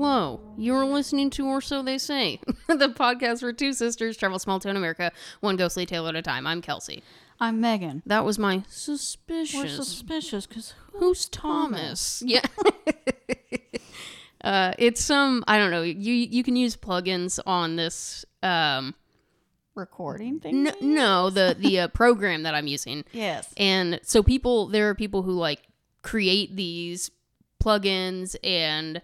Hello, you're listening to Or So They Say, the podcast where two sisters travel small town America, one ghostly tale at a time. I'm Kelsey. I'm Megan. That was my We're suspicious. suspicious because Who's Thomas? Yeah. uh, it's some I don't know. You you can use plugins on this. Um, recording thing. n- no, the the uh, program that I'm using. Yes. And so people, there are people who like create these plugins and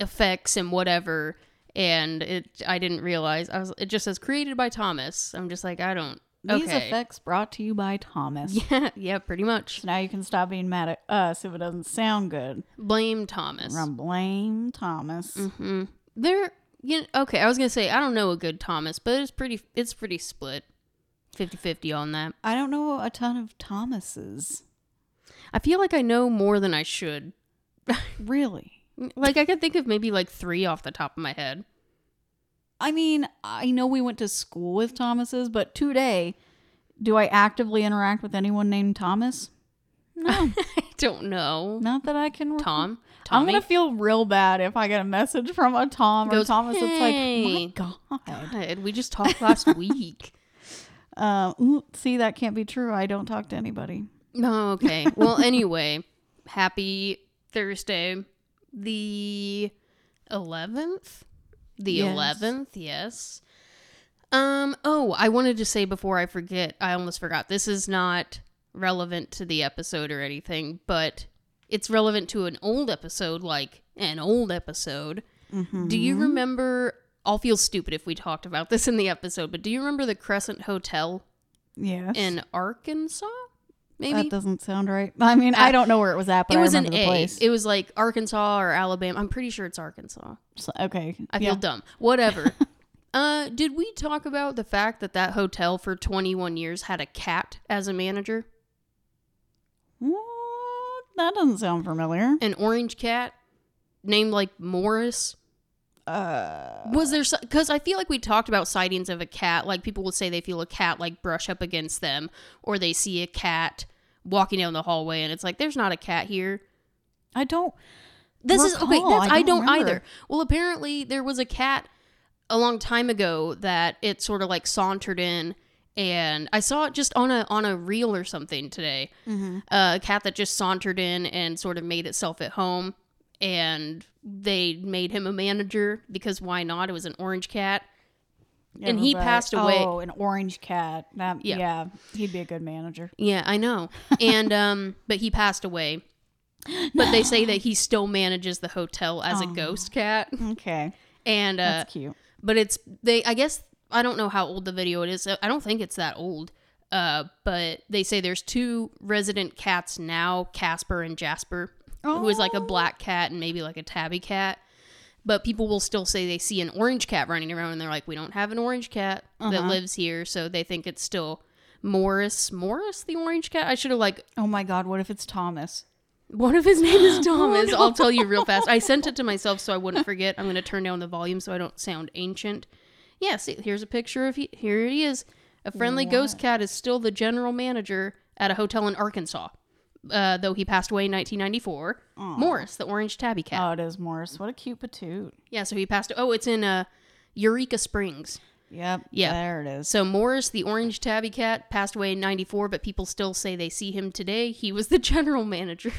effects and whatever. And it, I didn't realize I was. It just says created by Thomas. I'm just like I don't. These effects brought to you by Thomas. Yeah, yeah, pretty much. So now you can stop being mad at us if it doesn't sound good. Blame Thomas. Run blame Thomas. hmm There, you know, okay. I was gonna say I don't know a good Thomas, but it's pretty. It's pretty split, 50-50 on that. I don't know a ton of Thomases. I feel like I know more than I should. Really? Like I could think of maybe like three off the top of my head. I mean, I know we went to school with Thomases, but today, do I actively interact with anyone named Thomas? No, I don't know. not that I can. Tom. I'm gonna feel real bad if I get a message from a Tom or Goes, Thomas. It's like, my God. God, we just talked last week. Uh, see, that can't be true. I don't talk to anybody. No, okay. Well, anyway, happy Thursday, the eleventh. The Yes. eleventh, yes. Um. Oh, I wanted to say before I forget. I almost forgot. This is not relevant to the episode or anything, but it's relevant to an old episode, like an old episode. Do you Mm-hmm. remember? I'll feel stupid if we talked about this in the episode, but do you remember the Crescent Hotel Yes. in Arkansas? Maybe that doesn't sound right. I mean, I don't know where it was at, but it was I an the A. place. It was like Arkansas or Alabama. I'm pretty sure it's Arkansas. So- okay. I feel yeah. dumb. Whatever. uh, did we talk about the fact that that hotel for 21 years had a cat as a manager? What? That doesn't sound familiar. An orange cat named like Morris. Uh, Was there because I feel like we talked about sightings of a cat. Like people will say they feel a cat like brush up against them, or they see a cat walking down the hallway, and it's like there's not a cat here. I don't. This is okay. That's, I I don't don't, either. Well, apparently there was a cat a long time ago that it sort of like sauntered in, and I saw it just on a on a reel or something today. Mm-hmm. Uh, a cat that just sauntered in and sort of made itself at home, and they made him a manager because why not? It was an orange cat. And he passed away- Oh, an orange cat. That, Yeah. yeah. he'd be a good manager. Yeah, I know. And um, but he passed away. But they say that he still manages the hotel as a Oh. ghost cat, Okay, and uh, that's cute. but it's they i guess i don't know how old the video it is i don't think it's that old uh but they say there's two resident cats now casper and jasper who is like a Oh. black cat and maybe like a tabby cat but people will still say they see an orange cat running around and they're like we don't have an orange cat that Uh-huh. lives here so they think it's still morris morris the orange cat i should have like Oh my God, what if it's Thomas? what if his name is Thomas? no. I'll tell you real fast. I sent it to myself so I wouldn't forget. I'm going to turn down the volume so I don't sound ancient. Yeah, see, here's a picture of he. Here he is. A friendly ghost cat is still the general manager at a hotel in Arkansas, uh, though he passed away in 1994. Morris, the orange tabby cat. Oh, it is Morris. What a cute patoot. yeah, so he passed. Oh, it's in uh, Eureka Springs. Yep. Yeah. There it is. So Morris, the orange tabby cat, passed away in 94, but people still say they see him today. He was the general manager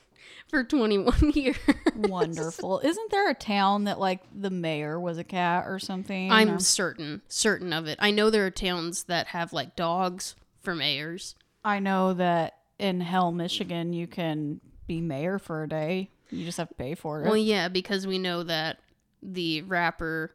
for 21 years. Wonderful. Isn't there a town that like the mayor was a cat or something? I'm Or- certain, certain of it. I know there are towns that have like dogs for mayors. I know that in Hell, Michigan, you can be mayor for a day. You just have to pay for it. Well, yeah, because we know that the rapper.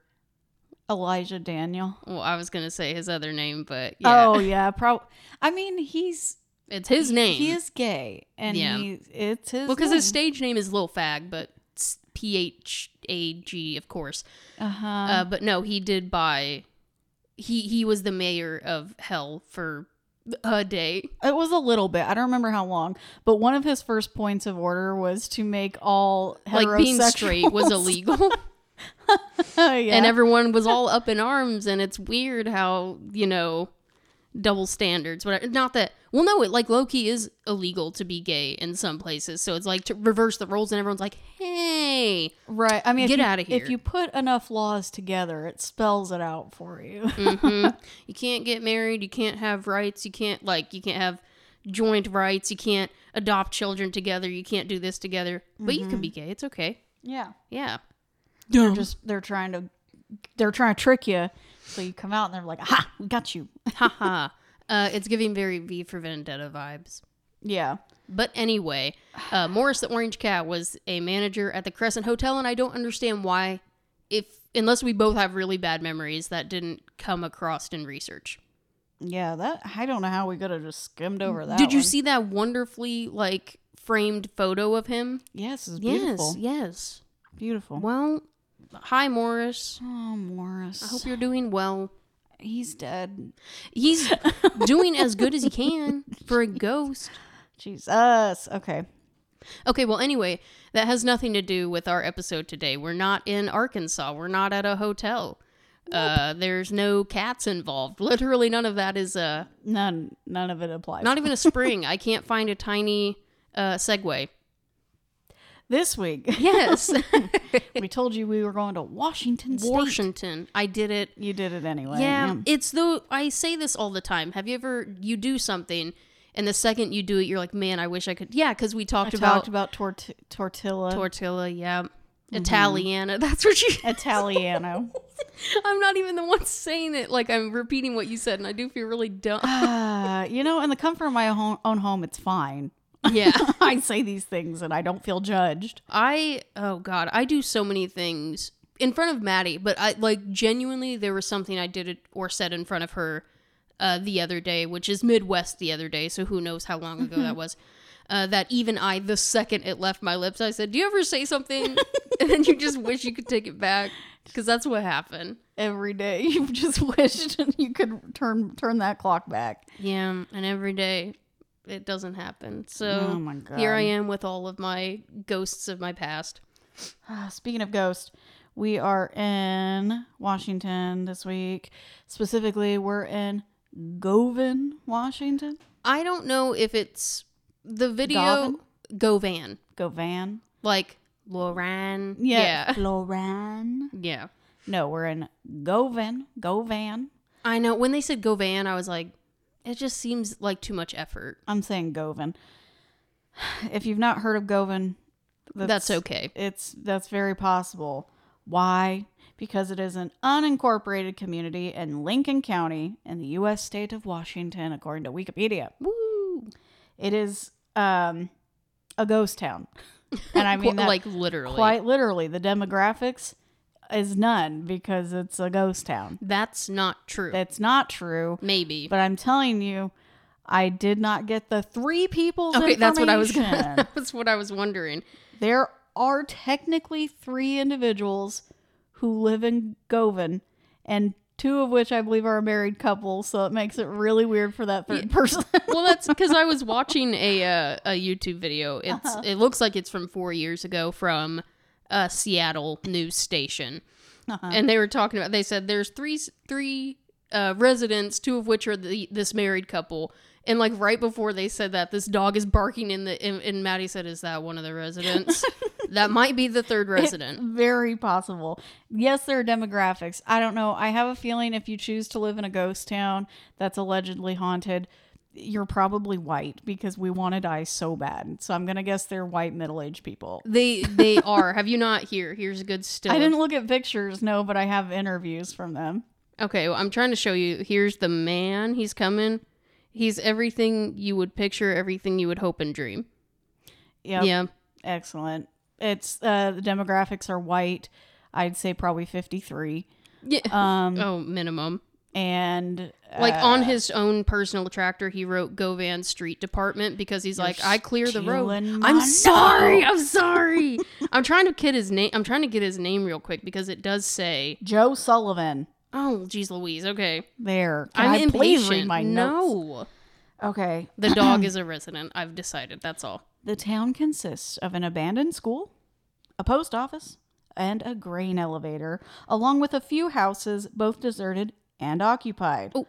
Elijah Daniel. Well, I was gonna say his other name, but yeah, Oh yeah, pro. I mean, he's it's his name. He is gay, and Yeah. he it's his. Well, because his stage name is Lil Fag, but P H A G, of course. uh-huh. Uh, but no, he did buy. He he was the mayor of Hell for a day. It was a little bit. I don't remember how long, but one of his first points of order was to make all Like being straight was illegal. Yeah. and everyone was all up in arms and it's weird how you know double standards. Whatever. Not that. Well, no, it like low key is illegal to be gay in some places. So it's like to reverse the roles, and everyone's like, "Hey, Right. I mean, if Get you- outta here. If you put enough laws together, it spells it out for you. hmm you can't get married. You can't have rights. You can't like you can't have joint rights. You can't adopt children together. You can't do this together. But you can be gay. It's okay. yeah. Yeah. They're just they're trying to they're trying to trick you. So you come out and they're like, "Ha, we got you." Haha. uh, it's giving very V for Vendetta vibes. Yeah. But anyway, uh, Morris the Orange Cat was a manager at the Crescent Hotel, and I don't understand why, if unless we both have really bad memories, that didn't come across in research. Yeah, that I don't know how we could have just skimmed over that. Did you one. see that wonderfully like framed photo of him? Yes, it's beautiful. Yes, yes. Beautiful. Well, hi Morris. Oh, Morris. I hope you're doing well. he's dead. He's doing as good as he can for a ghost. Jesus. Okay. Okay, well, anyway, that has nothing to do with our episode today. We're not in Arkansas. We're not at a hotel. Uh, there's no cats involved. Literally, none of that is uh, None none of it applies. not even a spring. I can't find a tiny uh, segue. This week. Yes, we told you we were going to Washington State. Washington. I did it. You did it anyway. Yeah, it's though I say this all the time. Have you ever you do something and the second you do it, you're like, man, I wish I could. Yeah, because we I talked about talked about tort- tortilla. tortilla. Yeah, Italiana. That's what you. Italiano. I'm not even the one saying it. Like I'm repeating what you said, and I do feel really dumb. uh, you know, in the comfort of my own home, it's fine. Yeah. I say these things and I don't feel judged. I oh god, I do so many things in front of Maddie, but I like genuinely there was something I did or said in front of her uh, the other day, which is Midwest the other day, so who knows how long ago that was. Uh, that even I, the second it left my lips, I said, "Do you ever say something and then you just wish you could take it back?" Because that's what happened. Every day, you just wished you could turn turn that clock back. Yeah, and every day it doesn't happen. So Oh here I am with all of my ghosts of my past. Uh, speaking of ghosts, we are in Washington this week. Specifically, we're in Govan, Washington. I don't know if it's the video Govan? Govan, Govan. like Loran. Yeah. yeah, Loran. yeah. No, we're in Govan. Govan. I know when they said Govan, I was like, it just seems like too much effort. I'm saying Govan. If you've not heard of Govan, That's, okay. It's that's very possible. Why? Because it is an unincorporated community in Lincoln County in the U.S. state of Washington, according to Wikipedia. Woo! It is um, a ghost town, and I mean that like literally. quite literally. The demographics is none because it's a ghost town. That's not true. That's not true. Maybe. But I'm telling you, I did not get the three people's okay, that's what I was. Gonna, that's what I was wondering. there are technically three individuals who live in Govan, and two of which I believe are a married couple. So it makes it really weird for that third person. well, that's because I was watching a uh, a YouTube video. It's Uh-huh. it looks like it's from four years ago from a Seattle news station, Uh-huh. and they were talking about. They said there's three three uh, residents, two of which are the this married couple. And like right before they said that, this dog is barking in the. And, and Maddie said, "Is that one of the residents? that might be the third resident." Very possible. Yes, there are demographics. I don't know. I have a feeling if you choose to live in a ghost town that's allegedly haunted, you're probably white because we want to die so bad. So I'm gonna guess they're white middle aged people. They they are. Have you not here? Here's a good still. I didn't look at pictures, no, but I have interviews from them. Okay, well, I'm trying to show you. Here's the man. He's coming. He's everything you would picture, everything you would hope and dream. Yeah. Yeah. Excellent. It's uh the demographics are white. I'd say probably 53. Yeah. Um oh, minimum. And Like uh, on his own personal tractor, he wrote Govan Street Department because he's like, I clear the road. I'm sorry. note." I'm sorry. I'm trying to get his name. I'm trying to get his name real quick because it does say, Joe Sullivan oh, geez Louise. Okay. there. Can I'm I impatient. my notes? no. Okay. The dog is a resident. I've decided. That's all. The town consists of an abandoned school, a post office, and a grain elevator, along with a few houses, both deserted and occupied. Oh.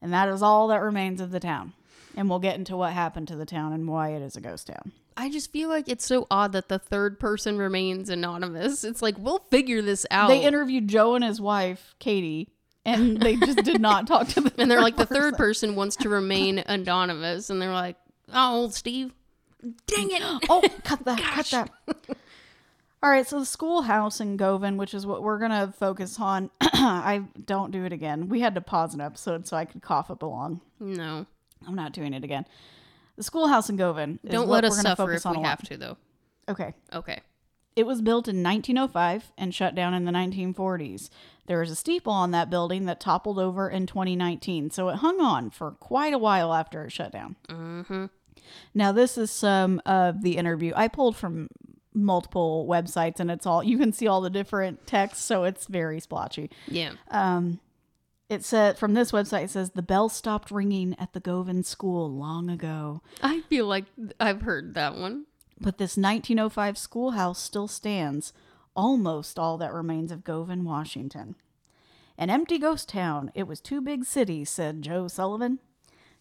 And that is all that remains of the town. And we'll get into what happened to the town and why it is a ghost town. I just feel like it's so odd that the third person remains anonymous. It's like we'll figure this out. They interviewed Joe and his wife, Katie, and they just did not talk to them. and they're like the third person wants to remain anonymous, and they're like, "Oh, old Steve, dang it! oh, cut that, cut that. All right, so the schoolhouse in Govan, which is what we're gonna focus on. I don't do it again. We had to pause an episode so I could cough it along. No, I'm not doing it again. The schoolhouse in Govan. is don't let us suffer focus if on we have to, though." Okay. Okay. It was built in 1905 and shut down in the 1940s. There was a steeple on that building that toppled over in 2019, so it hung on for quite a while after it shut down. Mm-hmm. Now, this is some of the interview I pulled from multiple websites, and it's all you can see all the different texts, so it's very splotchy. Yeah. Um, it said from this website, it says the bell stopped ringing at the Govan School long ago. I feel like I've heard that one. But this 1905 schoolhouse still stands, almost all that remains of Govan, Washington. An empty ghost town. It was two big cities, said Joe Sullivan.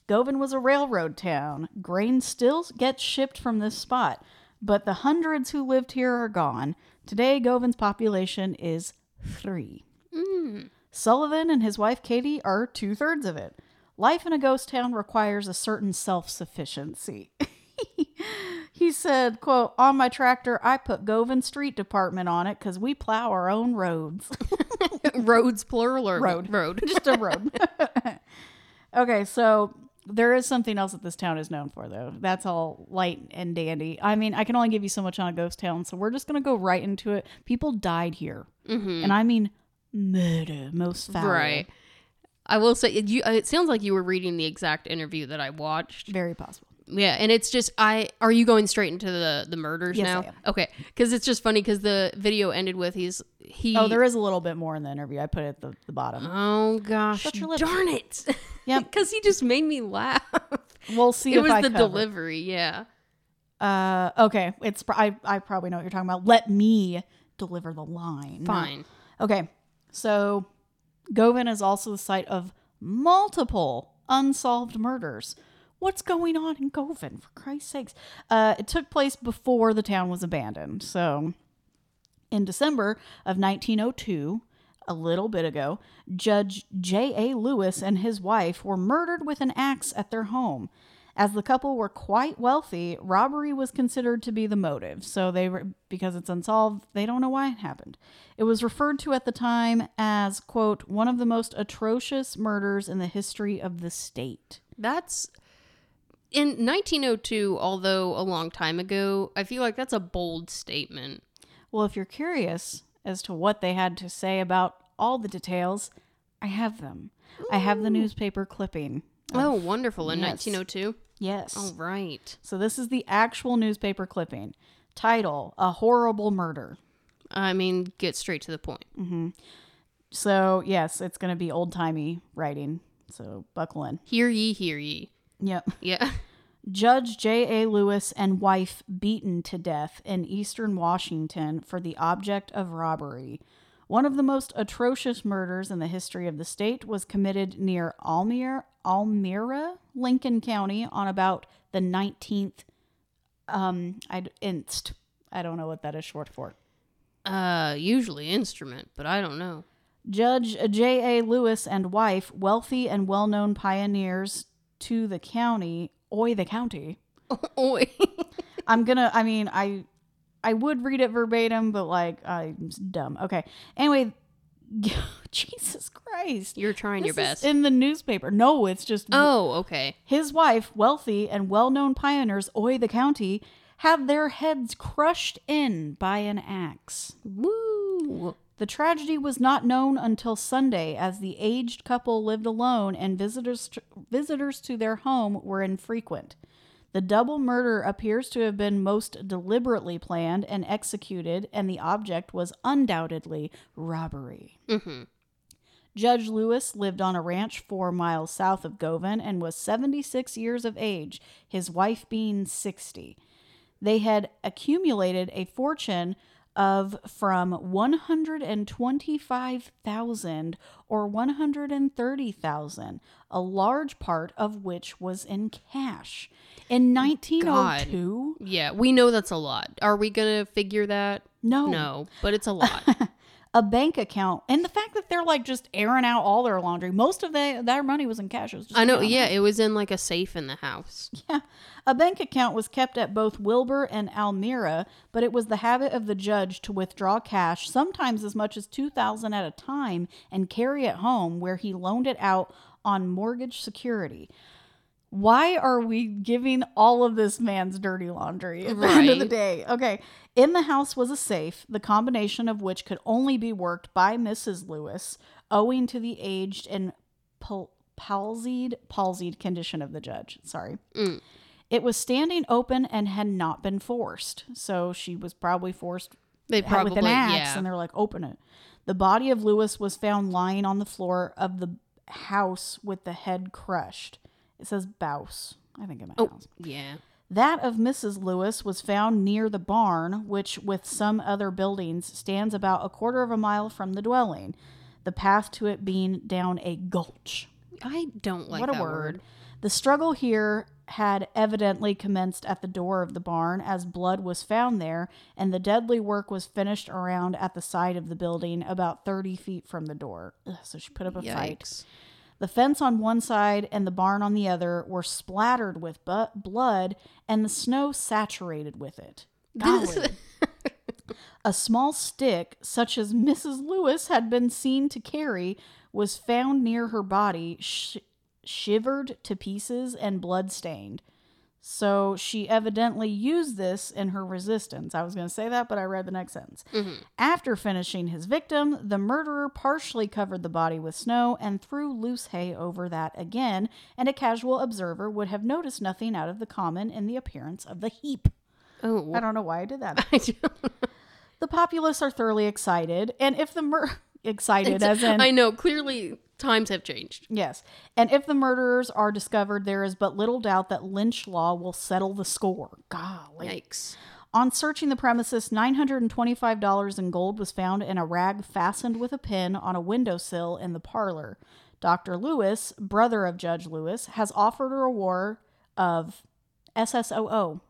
Govan was a railroad town. Grain still gets shipped from this spot, but the hundreds who lived here are gone. Today, Govan's population is three. Hmm. Sullivan and his wife Katie are two thirds of it. Life in a ghost town requires a certain self sufficiency. he said, quote, on my tractor, I put Govan Street Department on it because we plow our own roads. Roads plural or Road. Road. Just a road. okay, so there is something else that this town is known for, though. That's all light and dandy. I mean, I can only give you so much on a ghost town, so we're just going to go right into it. People died here. Mm-hmm. And I mean murder, most foul. Right. I will say you. Uh, it sounds like you were reading the exact interview that I watched. Very possible. Yeah, and it's just I. Are you going straight into the the murders Yes, now? I am. Okay, because it's just funny because the video ended with he's he. Oh, there is a little bit more in the interview. I put it at the, the bottom. Oh gosh, Shut your lips. darn it! Yep. because he just made me laugh. We'll see it if was I the cover. delivery. Yeah. Uh, okay. It's pr- I I probably know what you're talking about. Let me deliver the line. Fine. Okay. So, Govan is also the site of multiple unsolved murders. What's going on in Govan, for Christ's sakes? Uh, it took place before the town was abandoned. So, in December of 1902, a little bit ago, Judge J.A. Lewis and his wife were murdered with an axe at their home. As the couple were quite wealthy, robbery was considered to be the motive. So they were because it's unsolved, they don't know why it happened. It was referred to at the time as quote one of the most atrocious murders in the history of the state. That's in 1902. Although a long time ago, I feel like that's a bold statement. Well, if you're curious as to what they had to say about all the details, I have them. I have the newspaper clipping. Oh, wonderful! In yes. 1902. Yes. All right. So this is the actual newspaper clipping. Title: A horrible murder. I mean, get straight to the point. Mm-hmm. So, yes, it's going to be old-timey writing. So, buckle in. Hear ye, hear ye. Yep. Yeah. Judge J.A. Lewis and wife beaten to death in eastern Washington for the object of robbery. One of the most atrocious murders in the history of the state was committed near Almere, Almira, Lincoln County on about the 19th um I inst. I don't know what that is short for. Uh, usually instrument, but I don't know. Judge J.A. Lewis and wife, wealthy and well-known pioneers to the county, oi the county, Oh, I'm gonna. I mean, I I would read it verbatim, but like I'm dumb. Okay. Anyway, Jesus Christ. you're trying your This is best. in the newspaper. No, it's just oh, okay. his wife, wealthy and well-known pioneers, oi the county, have their heads crushed in by an axe. Woo. The tragedy was not known until Sunday, as the aged couple lived alone and visitors visitors to their home were infrequent. The double murder appears to have been most deliberately planned and executed, and the object was undoubtedly robbery. Mm-hmm. Judge Lewis lived on a ranch four miles south of Govan and was 76 years of age, his wife being 60. They had accumulated a fortune of from 125,000 or 130,000, a large part of which was in cash. In 1902, Yeah, we know that's a lot. Are we gonna figure that? no, No, but it's a lot. a bank account, and the fact that they're like just airing out all their laundry, most of the, their money was in cash. It was just I know. Yeah, it was in like a safe in the house. Yeah. A bank account was kept at both Wilbur and Almira, but it was the habit of the judge to withdraw cash, sometimes as much as 2000 at a time, and carry it home where he loaned it out on mortgage security. Why are we giving all of this man's dirty laundry at the end of the day? Okay. In the house was a safe, the combination of which could only be worked by Mrs. Lewis, owing to the aged and pal- palsied palsied condition of the judge. Sorry. Mm. It was standing open and had not been forced. So she was probably forced They probably with an axe yeah. and they're like, open it. The body of Lewis was found lying on the floor of the house with the head crushed. It says bouse. I think it my Oh, house. yeah. That of Mrs. Lewis was found near the barn, which, with some other buildings, stands about a quarter of a mile from the dwelling, the path to it being down a gulch. I don't like what a word. word. The struggle here had evidently commenced at the door of the barn as blood was found there, and the deadly work was finished around at the side of the building about 30 feet from the door. Ugh, so she put up a fight. The fence on one side and the barn on the other were splattered with bu- blood, and the snow saturated with it. Golly. a small stick, such as Mrs. Lewis had been seen to carry, was found near her body, sh- shivered to pieces and blood-stained. So she evidently used this in her resistance. I was going to say that, but I read the next sentence. Mm-hmm. After finishing his victim, the murderer partially covered the body with snow and threw loose hay over that again, and a casual observer would have noticed nothing out of the common in the appearance of the heap. Oh, I don't know why I did that. I The populace are thoroughly excited, and if the mur- excited as in I know. Clearly, times have changed. yes, and if the murderers are discovered, there is but little doubt that lynch law will settle the score. Golly. Yikes. On searching the premises, $925 in gold was found in a rag fastened with a pin on a windowsill in the parlor. Dr. Lewis, brother of Judge Lewis, has offered a reward of SSOO,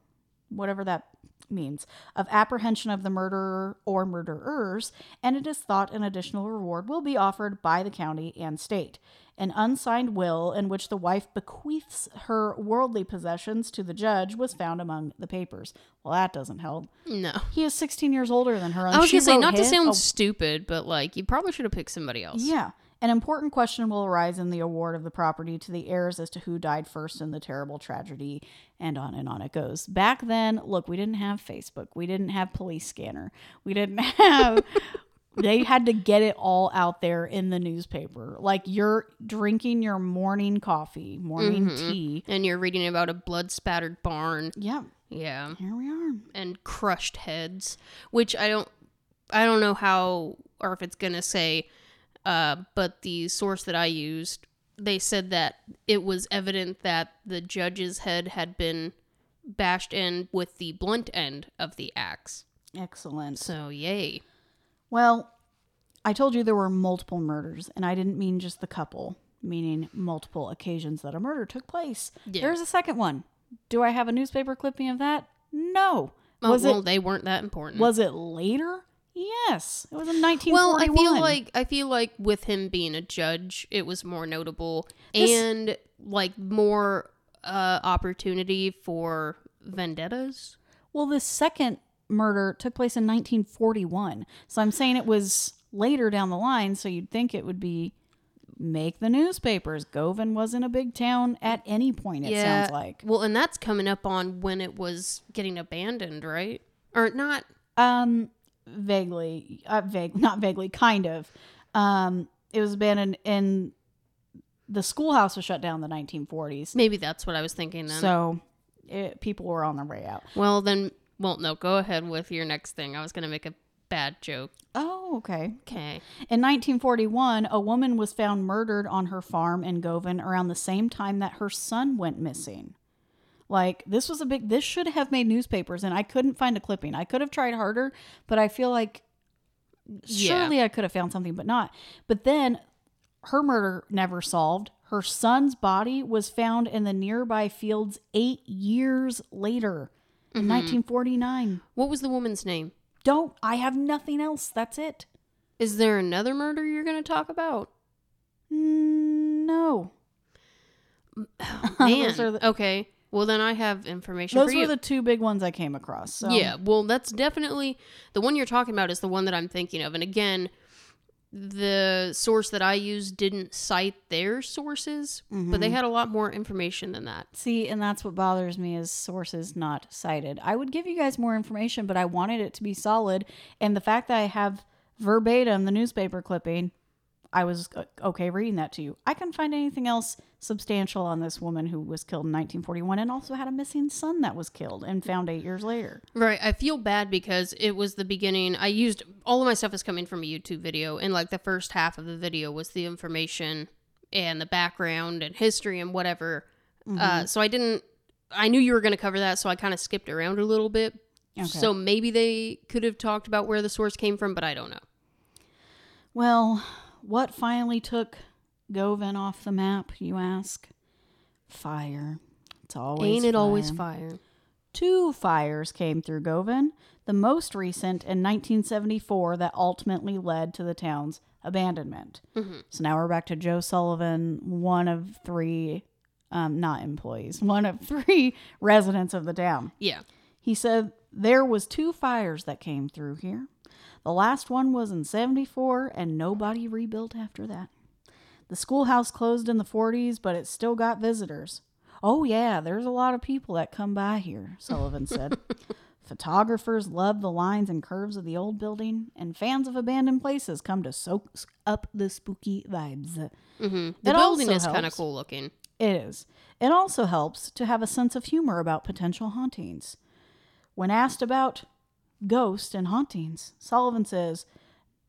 whatever that means, of apprehension of the murderer or murderers, and it is thought an additional reward will be offered by the county and state. An unsigned will in which the wife bequeaths her worldly possessions to the judge was found among the papers. Well, that doesn't help. No. He is 16 years older than her. I was gonna say wrote not to his- sound oh, stupid, but like you probably should have picked somebody else. yeah. An important question will arise in the award of the property to the heirs as to who died first in the terrible tragedy, and on and on it goes. Back then, look, we didn't have Facebook, we didn't have police scanner, we didn't have. they had to get it all out there in the newspaper. Like you're drinking your morning coffee, morning mm-hmm. tea. And you're reading about a blood spattered barn. Yep. Yeah. here we are. And crushed heads, which I don't, I don't know how or if it's gonna say, uh, but the source that I used, they said that it was evident that the judge's head had been bashed in with the blunt end of the axe. Excellent. So yay. Well, I told you there were multiple murders, and I didn't mean just the couple, meaning multiple occasions that a murder took place. Yeah. There's a second one. Do I have a newspaper clipping of that? No. Oh, Was well, it they weren't that important. was it later? Yes. It was in 1941. Well, I feel like I feel like with him being a judge, it was more notable This- and like more uh opportunity for vendettas. well, the second murder took place in 1941. So I'm saying it was later down the line, so you'd think it would be make the newspapers. Govan wasn't a big town at any point it sounds like. Well, and that's coming up on when it was getting abandoned, right? Or not Um, vaguely, uh, vague, not vaguely, kind of. Um, it was abandoned, and the schoolhouse was shut down in the 1940s. maybe that's what I was thinking then. So it, people were on their way out. well, then well, no, go ahead with your next thing. I was going to make a bad joke. Oh, okay. Okay. In 1941, a woman was found murdered on her farm in Govan around the same time that her son went missing. Like this was a big this should have made newspapers and I couldn't find a clipping. I could have tried harder, but I feel like Yeah. surely I could have found something, but not. But then her murder never solved. Her son's body was found in the nearby fields 8 years later in 1949. What was the woman's name? Don't I have nothing else. That's it. Is there another murder you're going to talk about? Mm, No. Man. Those are the- okay. Well, then I have information Those for were you. the two big ones I came across. So Yeah, well, that's definitely the one you're talking about is the one that I'm thinking of. And again, the source that I used didn't cite their sources, but Mm-hmm. they had a lot more information than that. See, and that's what bothers me is sources not cited. I would give you guys more information, but I wanted it to be solid. And the fact that I have verbatim the newspaper clipping, I was uh, okay reading that to you. I couldn't find anything else substantial on this woman who was killed in 1941 and also had a missing son that was killed and found eight years later. Right. I feel bad because it was the beginning. I used all of my stuff is coming from a YouTube video, and like the first half of the video was the information and the background and history and whatever. Uh, so I didn't. I knew you were going to cover that, so I kind of skipped around a little bit. Okay. So maybe they could have talked about where the source came from, but I don't know. Well, what finally took Govan off the map, you ask? Fire. It's always Ain't it always fire. fire? Two fires came through Govan, the most recent in 1974 that ultimately led to the town's abandonment. So now we're back to Joe Sullivan, one of three, um, not employees, one of three residents of the town. Yeah. He said there was two fires that came through here. The last one was in 74 and nobody rebuilt after that. The schoolhouse closed in the 40s, but it still got visitors. Oh yeah, there's a lot of people that come by here, Sullivan said. Photographers love the lines and curves of the old building, and fans of abandoned places come to soak up the spooky vibes. Mm-hmm. The It building is kind of cool looking. It is. It also helps to have a sense of humor about potential hauntings. When asked about ghosts and hauntings, Sullivan says,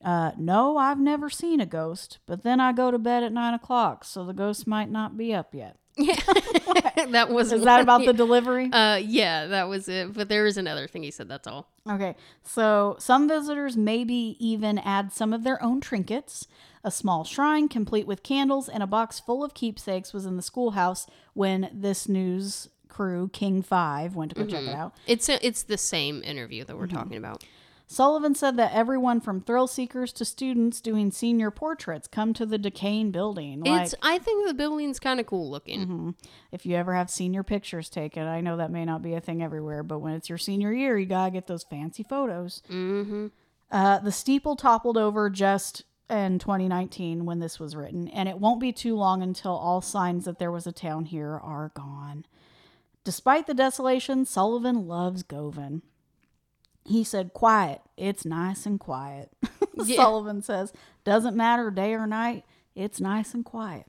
uh, No, I've never seen a ghost, but then I go to bed at nine o'clock, so the ghost might not be up yet. Yeah. that was Is that about the delivery? Uh, yeah, that was it. But there is another thing he said. That's all. Okay, so some visitors maybe even add some of their own trinkets. A small shrine, complete with candles and a box full of keepsakes, was in the schoolhouse when this news crew, King Five, went to go check it out. It's it's the same interview that we're Mm-hmm. talking about. Sullivan said that everyone from thrill seekers to students doing senior portraits come to the decaying building. Like, it's I think the building's kind of cool looking. Mm-hmm. if you ever have senior pictures taken, I know that may not be a thing everywhere, but when it's your senior year, you gotta get those fancy photos. Mm-hmm. Uh, the steeple toppled over just in 2019 when this was written, and it won't be too long until all signs that there was a town here are gone. Despite the desolation, Sullivan loves Govan. He said, Quiet. It's nice and quiet. Yeah. Sullivan says, Doesn't matter day or night, it's nice and quiet.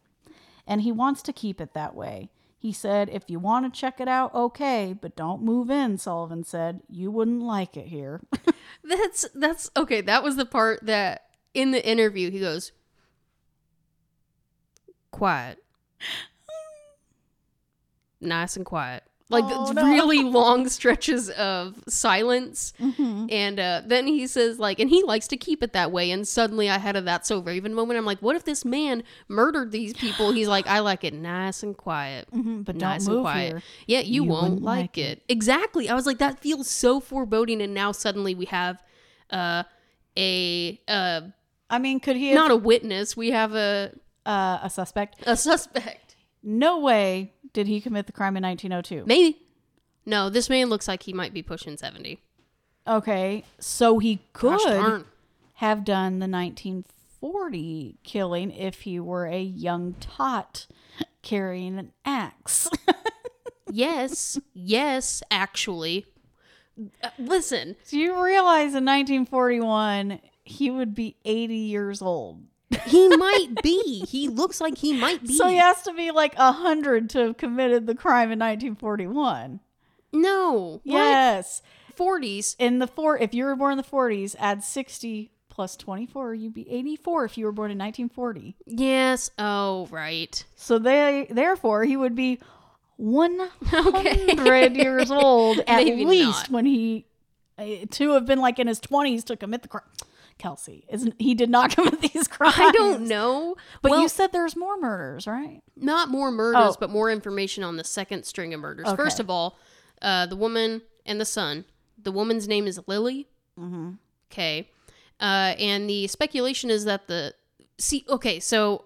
And he wants to keep it that way. He said, If you want to check it out, okay, but don't move in, Sullivan said. You wouldn't like it here. That's that's okay. That was the part that in the interview he goes quiet, nice and quiet. Like Oh, no. really long stretches of silence, Mm-hmm. and uh, then he says like, and he likes to keep it that way. And suddenly, I had a "That's So Raven" moment. I'm like, what if this man murdered these people? He's like, I like it nice and quiet. Mhm, but nice and quiet. here. Yeah, you, You won't like, like it. Exactly. I was like, that feels so foreboding, and now suddenly we have uh, a uh, I mean, could he have not a witness. We have a uh, a suspect? a suspect. No way did he commit the crime in 1902. Maybe. No, this man looks like he might be pushing seventy. Okay, so he could have done the 1940 killing if he were a young tot carrying an axe. Yes, yes. Actually, Uh, listen. Do you realize in 1941 he would be 80 years old? He might be. He looks like he might be. So he has to be like a 100 to have committed the crime in 1941. No. Yes. Forties. In the four, if you were born in the 40s, add 60 plus 24, you'd be 84 if you were born in 1940. Yes. Oh, right. So they, therefore, he would be 100 years old at Maybe least not. when he uh, to have been like in his 20s to commit the crime. Kelsey, isn't he did not commit these crimes? I don't know. But Well, you said there's more murders, right? not more murders, Oh. but more information on the second string of murders. First of all, uh, the woman and the son. The woman's name is Lily. Mm-hmm. Okay. Uh, and the speculation is that the see. Okay, so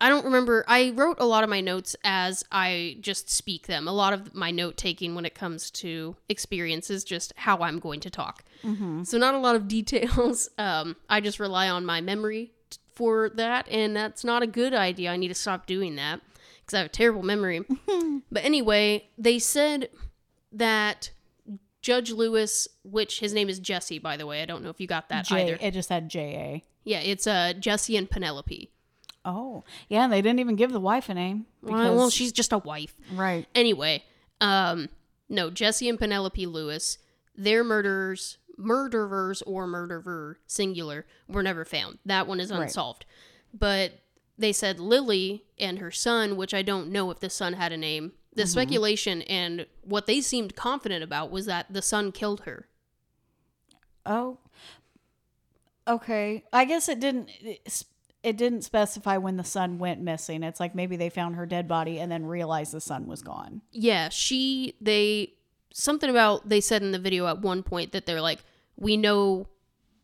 I don't remember. I wrote a lot of my notes as I just speak them. A lot of my note taking when it comes to experiences, just how I'm going to talk. Mm-hmm. So not a lot of details. Um, I just rely on my memory t- for that, and that's not a good idea. I need to stop doing that because I have a terrible memory. but anyway, they said that Judge Lewis, which his name is Jesse, by the way. I don't know if you got that J, either. it just said J A. Yeah, it's uh, Jesse and Penelope. Oh, yeah. They didn't even give the wife a name. Well, well, she's just a wife. right. Anyway, um, no, Jesse and Penelope Lewis, their murderers, murderers or murderer, singular, were never found. That one is Right. unsolved. But they said Lily and her son, which I don't know if the son had a name. The speculation and what they seemed confident about was that the son killed her. Oh, okay. I guess it didn't. It didn't specify when the son went missing. It's like maybe they found her dead body and then realized the son was gone. Yeah, she they something about they said in the video at one point that they're like, we know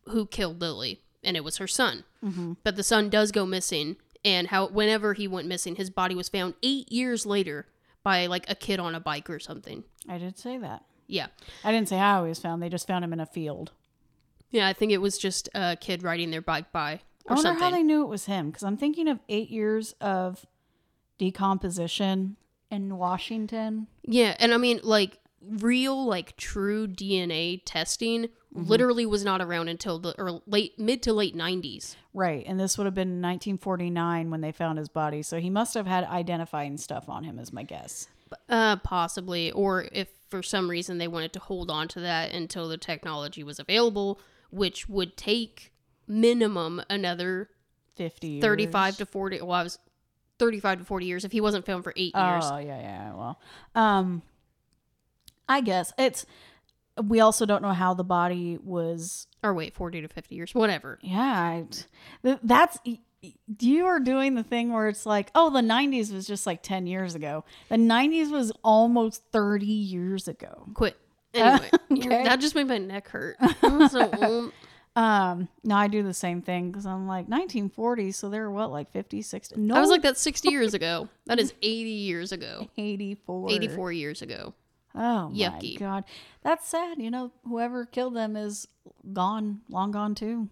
who killed Lily, and it was her son. Mm-hmm. But the son does go missing, and how whenever he went missing, his body was found eight years later by like a kid on a bike or something. I did say that. Yeah, I didn't say how he was found. They just found him in a field. yeah, I think it was just a kid riding their bike by I wonder something. how they knew it was him because I'm thinking of eight years of decomposition in Washington. Yeah, and I mean like real like true DNA testing Mm-hmm. literally was not around until the or late mid to late 90s. Right. And this would have been 1949 when they found his body. So he must have had identifying stuff on him, is my guess. Uh, possibly, or if for some reason they wanted to hold on to that until the technology was available, which would take minimum another 50 years. 35 to 40. Well, I was 35 to 40 years if he wasn't found for eight years. Oh, yeah, yeah. Well, um, I guess it's. We also don't know how the body was. Or wait, 40 to 50 years, whatever. Yeah, I, that's. You are doing the thing where it's like, oh, the 90s was just like 10 years ago. The 90s was almost 30 years ago. Quit. Anyway, okay. that just made my neck hurt. So old. Um, no, I do the same thing because I'm like 1940, so they're what, like 50, 60? No, I was like, that's 60 years ago. That is 80 years ago. 84. 84 years ago. Oh my Yucky. god, that's sad. You know, whoever killed them is gone, long gone too.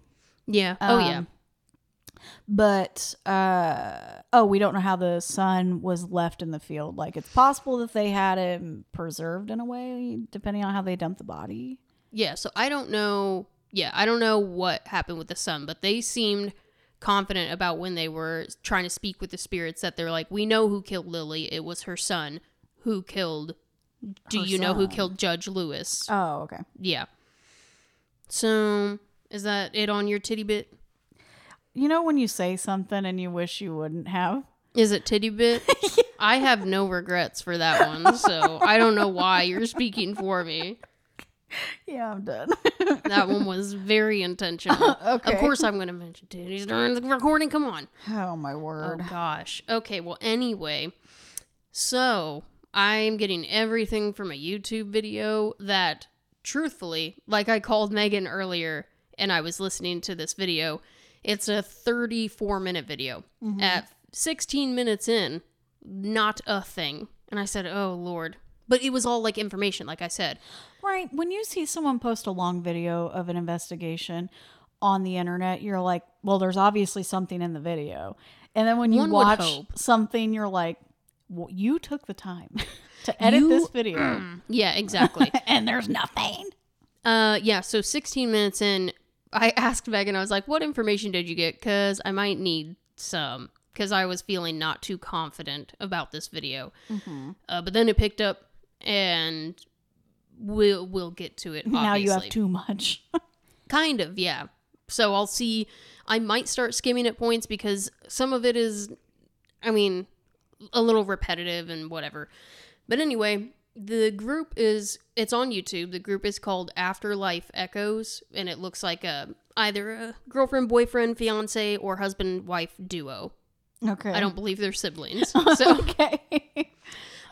Yeah. Oh, yeah. Um, But uh oh, we don't know how the son was left in the field. Like it's possible that they had him preserved in a way, depending on how they dumped the body. Yeah, so I don't know. Yeah, I don't know what happened with the son, but they seemed confident about when they were trying to speak with the spirits that they're like, we know who killed Lily. It was her son who killed. Do Her you know who killed Judge Lewis? Oh, okay. yeah. So is that it on your titty bit? You know when you say something and you wish you wouldn't have. Is it titty bit? I have no regrets for that one, so I don't know why you're speaking for me. Yeah, I'm done. That one was very intentional. Okay. Of course, I'm going to mention titties during the recording. Come on. oh my word. Oh word. gosh. Okay, well anyway. So, I'm getting everything from a YouTube video that truthfully, like I called Megan earlier and I was listening to this video, it's a 34 minute video. Mm-hmm. At 16 minutes in, not a thing. And I said, "Oh lord." But it was all like information, like I said. Right. When you see someone post a long video of an investigation on the internet, you're like, well, there's obviously something in the video. And then when you One would watch hope. something, you're like, well, you took the time to edit You- this video. Yeah, exactly. and there's nothing. Uh, yeah. So 16 minutes in, I asked Megan. I was like, "What information did you get? Because I might need some." Because I was feeling not too confident about this video. Uh, but then it picked up, and we'll we'll get to it. Now you have too much. Kind of, yeah. So I'll see. I might start skimming at points because some of it is, I mean, a little repetitive and whatever. But anyway, the group is it's on YouTube. The group is called Afterlife Echoes, and it looks like a either a girlfriend, boyfriend, fiance, or husband wife duo. Okay. I don't believe they're siblings. So, okay.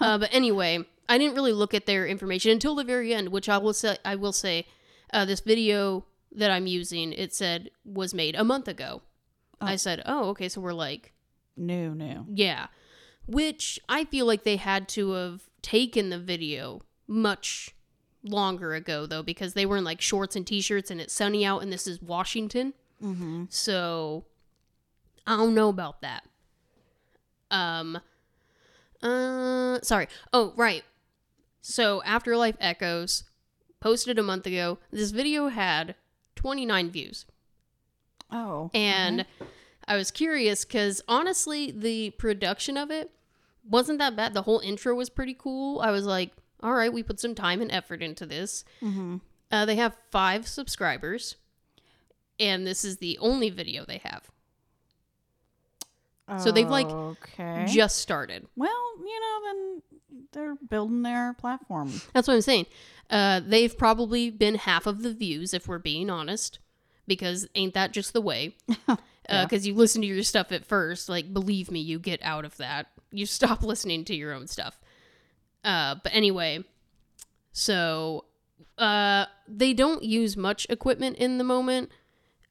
uh, but anyway, I didn't really look at their information until the very end, which I will say. I will say, uh, this video that I'm using, it said was made a month ago. I said, oh, okay, so we're like new, new. Yeah. Which I feel like they had to have taken the video much longer ago, though, because they were in like shorts and t shirts and it's sunny out and this is Washington. Mm-hmm. So I don't know about that. Um, uh, sorry. Oh, right. So Afterlife Echoes posted a month ago. This video had 29 views. Oh. And I was curious because honestly, the production of it wasn't that bad. The whole intro was pretty cool. I was like, all right, we put some time and effort into this. Mm-hmm. Uh, they have five subscribers, and this is the only video they have. So they've, like, okay. Just started. well, you know, then they're building their platform. That's what I'm saying. Uh, they've probably been half of the views, if we're being honest, because ain't that just the way? Because Yeah. you listen to your stuff at first, like believe me, you get out of that. You stop listening to your own stuff. Uh, but anyway, so uh, they don't use much equipment in the moment,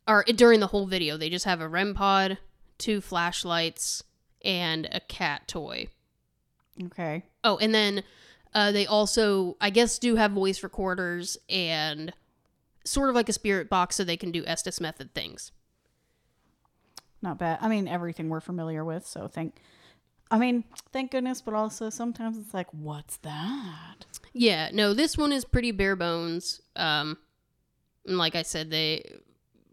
or during the whole video. They just have a REM pod, two flashlights, and a cat toy. Okay. Oh, and then uh, they also, I guess, do have voice recorders and sort of like a spirit box so they can do Estes method things. Not bad. I mean, everything we're familiar with. So thank. I mean, thank goodness, but also sometimes it's like, what's that? Yeah, no, this one is pretty bare bones. Um, and like I said, they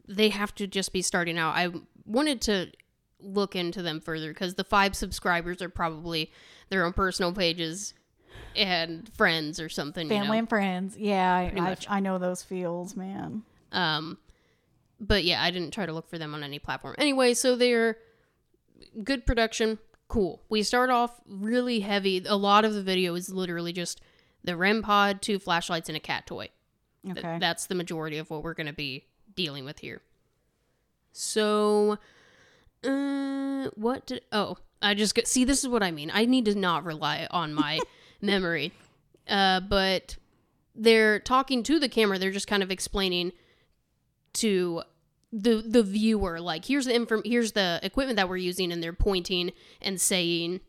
they have to just be starting out. I wanted to look into them further because the five subscribers are probably their own personal pages and friends or something. you know? Family and friends. Yeah, I, I. I know those feels, man. Um, but yeah, I didn't try to look for them on any platform. Anyway, so they're good production. Cool. We start off really heavy. A lot of the video is literally just the REM pod, two flashlights, and a cat toy. Th- Okay. that's the majority of what we're going to be dealing with here. So, uh, what did. Oh, I just got. See, this is what I mean. I need to not rely on my memory. Uh, but they're talking to the camera. They're just kind of explaining to the the viewer like here's the inform here's the equipment that we're using and they're pointing and saying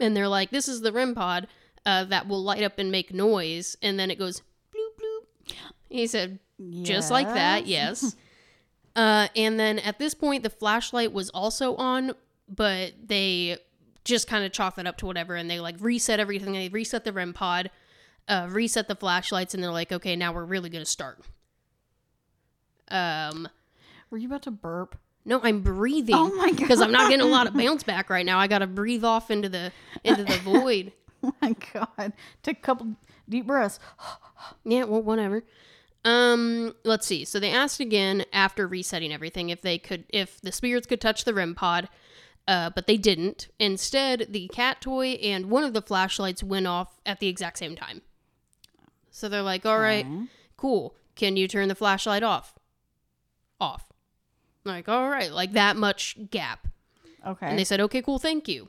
and they're like this is the REM pod uh, that will light up and make noise and then it goes bloop bloop he said just like that yes uh, and then at this point the flashlight was also on but they just kind of chalk that up to whatever and they like reset everything they reset the REM pod uh, reset the flashlights and they're like okay now we're really gonna start um Were you about to burp? no i'm breathing Oh my god. because i'm not getting a lot of bounce back right now i gotta breathe off into the into the void Oh my god. Take a couple deep breaths. Yeah, well, whatever. Um, let's see. So they asked again after resetting everything if they could, if the spirits could touch the REM pod, uh, but they didn't. Instead, the cat toy and one of the flashlights went off at the exact same time. So they're like, "All right, cool. Can you turn the flashlight off?" Off. Like, all right, like that much gap. Okay. And they said, okay, cool, thank you.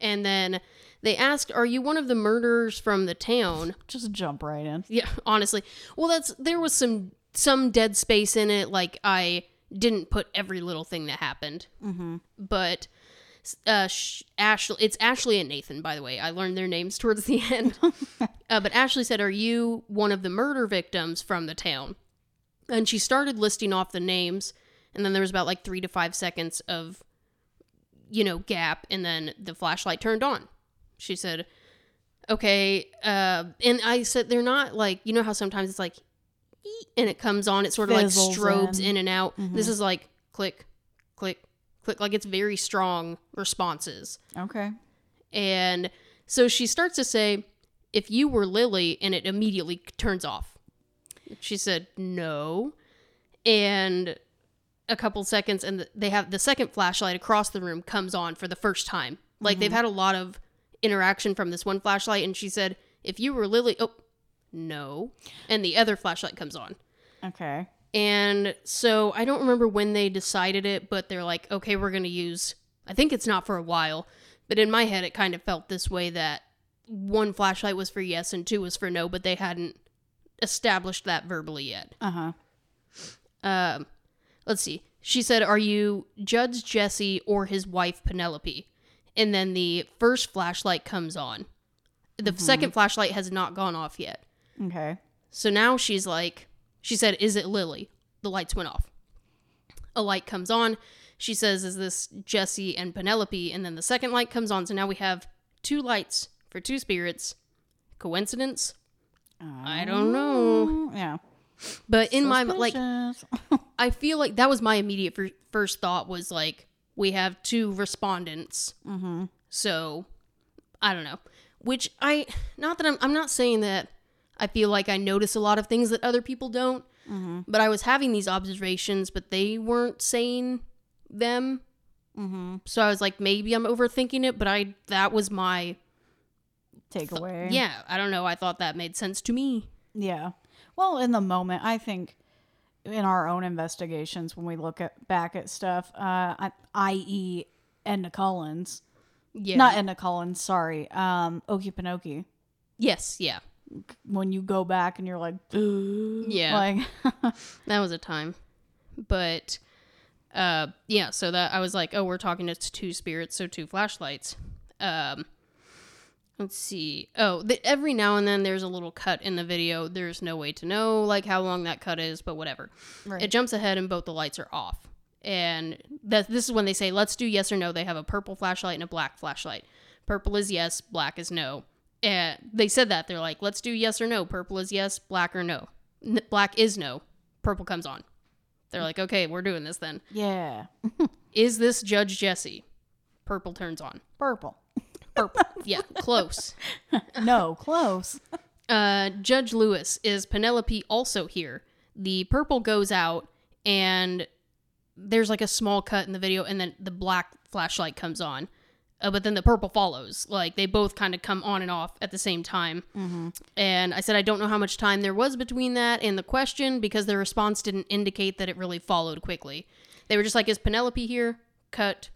And then they asked, are you one of the murderers from the town? Just jump right in. Yeah, honestly. Well, that's there was some some dead space in it. Like I didn't put every little thing that happened, Mm-hmm. but uh, Ashley, it's Ashley and Nathan, by the way. I learned their names towards the end. uh, but Ashley said, "Are you one of the murder victims from the town?" And she started listing off the names, and then there was about like three to five seconds of, you know, gap, and then the flashlight turned on. She said, "Okay," uh, and I said, "They're not like you know how sometimes it's like." And it comes on. It sort of like Fizzles strobes in. in and out. Mhm. This is like click, click, click. Like it's very strong responses. Okay. And so she starts to say, if you were Lily, and it immediately turns off. She said, no. And a couple seconds, and they have the second flashlight across the room comes on for the first time. Like they've had a lot of interaction from this one flashlight, and she said, "If you were Lily, oh, no," and the other flashlight comes on. Okay. And so I don't remember when they decided it, but they're like, okay, we're going to use, I think it's not for a while, but in my head, it kind of felt this way that one flashlight was for yes and two was for no, but they hadn't established that verbally yet. Uh huh. Um, let's see. She said, Are you Judge Jesse or his wife Penelope? And then the first flashlight comes on. The mm-hmm. second flashlight has not gone off yet. Okay. So now she's like, she said, Is it Lily? The lights went off. A light comes on. She says, Is this Jesse and Penelope? And then the second light comes on. So now we have two lights for two spirits. Coincidence? I don't know. Oh, yeah. But in my like, I feel like that was my immediate fir- first thought was like, we have two respondents. mm-hmm. So I don't know. Which I not that I'm I'm not saying that I feel like I notice a lot of things that other people don't, Mm-hmm. but I was having these observations, but they weren't saying them. Mm-hmm. So I was like, maybe I'm overthinking it, but I that was my Takeaway. yeah. I don't know. I thought that made sense to me. Yeah. Well, in the moment, I think in our own investigations, when we look at back at stuff, uh, i.e., Edna Collins, Yeah. not Edna Collins, sorry, um, Okefenokee. yes. Yeah. When you go back and you're like, Yeah. like, That was a time. But uh yeah, so that I was like, oh, we're talking to two spirits, so two flashlights. Um let's see. Oh, the, every now and then there's a little cut in the video. There's no way to know like how long that cut is, but whatever. Right. It jumps ahead and both the lights are off. And that this is when they say, let's do yes or no. They have a purple flashlight and a black flashlight. Purple is yes, black is no. And they said that. They're like, let's do yes or no. Purple is yes, black or no. N- black is no. Purple comes on. They're like, okay, we're doing this then. yeah, Is this Judge Jesse? Purple turns on. purple. Purple. yeah, close. No, close. Uh, Judge Lewis, is Penelope also here? The purple goes out, and there's like a small cut in the video, and then the black flashlight comes on. Uh, but then the purple follows. Like they both kind of come on and off at the same time. Mm-hmm. And I said, I don't know how much time there was between that and the question because the response didn't indicate that it really followed quickly. They were just like, Is Penelope here? Cut.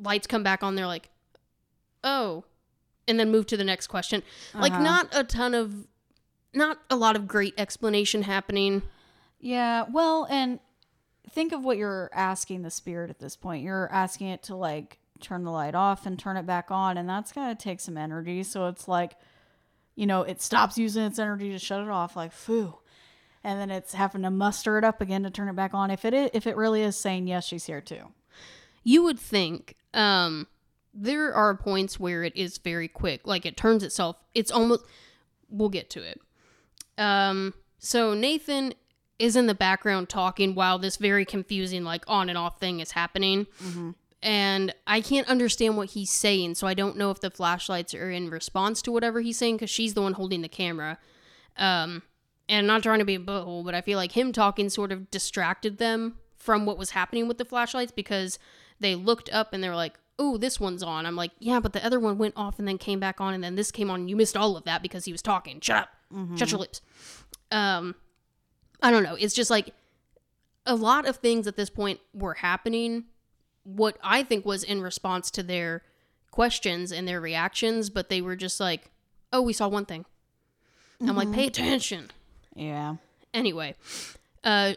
Lights come back on. They're like, Oh. And then move to the next question. Like, Uh-huh. not a ton of, not a lot of great explanation happening. Yeah, well, and think of what you're asking the spirit at this point. You're asking it to like turn the light off and turn it back on, and that's gotta take some energy. So it's like, you know, it stops using its energy to shut it off, like foo, and then it's having to muster it up again to turn it back on. If it is, if it really is saying yes, she's here too. You would think, um, there are points where it is very quick. Like, it turns itself, it's almost, we'll get to it. Um, so Nathan is in the background talking while this very confusing, like, on and off thing is happening. And I can't understand what he's saying, so I don't know if the flashlights are in response to whatever he's saying because she's the one holding the camera. Um, and I'm not trying to be a butthole, but I feel like him talking sort of distracted them from what was happening with the flashlights because they looked up and they were like, "Oh, this one's on." I'm like, "Yeah, but the other one went off and then came back on, and then this came on. You missed all of that because he was talking. Shut up. Shut your lips." Um, I don't know. It's just like a lot of things at this point were happening. What I think was in response to their questions and their reactions, but they were just like, "Oh, we saw one thing." I'm like, "Pay attention." Yeah. Anyway, uh,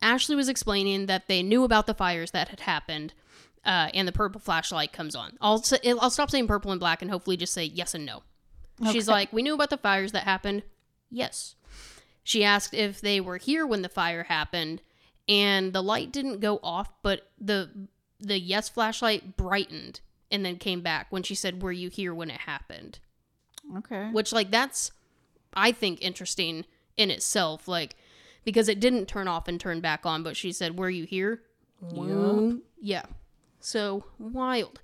Ashley was explaining that they knew about the fires that had happened, uh, and the purple flashlight comes on. I'll say, I'll stop saying purple and black and hopefully just say yes and no. She's like, we knew about the fires that happened. Yes. She asked if they were here when the fire happened, and the light didn't go off, but the the yes flashlight brightened and then came back when she said, "Were you here when it happened?" Okay. which like that's i think interesting in itself like because it didn't turn off and turn back on but she said were you here Yup. yeah so wild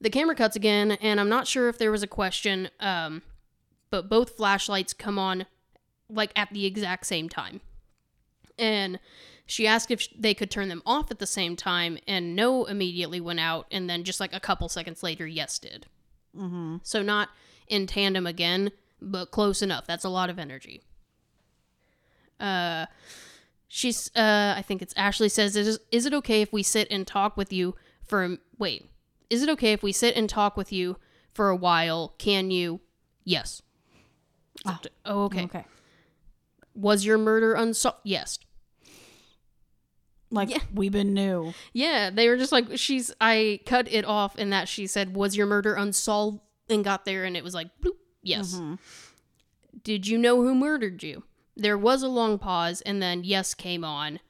the camera cuts again and i'm not sure if there was a question um but both flashlights come on like at the exact same time and she asked if they could turn them off at the same time and no immediately went out and then just like a couple seconds later yes did Mm-hmm. So not in tandem again, but close enough. That's a lot of energy. Uh, she's. Uh, I think it's Ashley says, "Is is it okay if we sit and talk with you for wait? Is it okay if we sit and talk with you for a while? Can you? Yes. Ah. oh, okay. Okay. Was your murder unsolved? Yes. Like Yeah. we've been new. Yeah, they were just like she's. I cut it off in that she said, "Was your murder unsolved?" and got there, and it was like, bloop, yes. Mhm. Did you know who murdered you? There was a long pause, and then yes came on,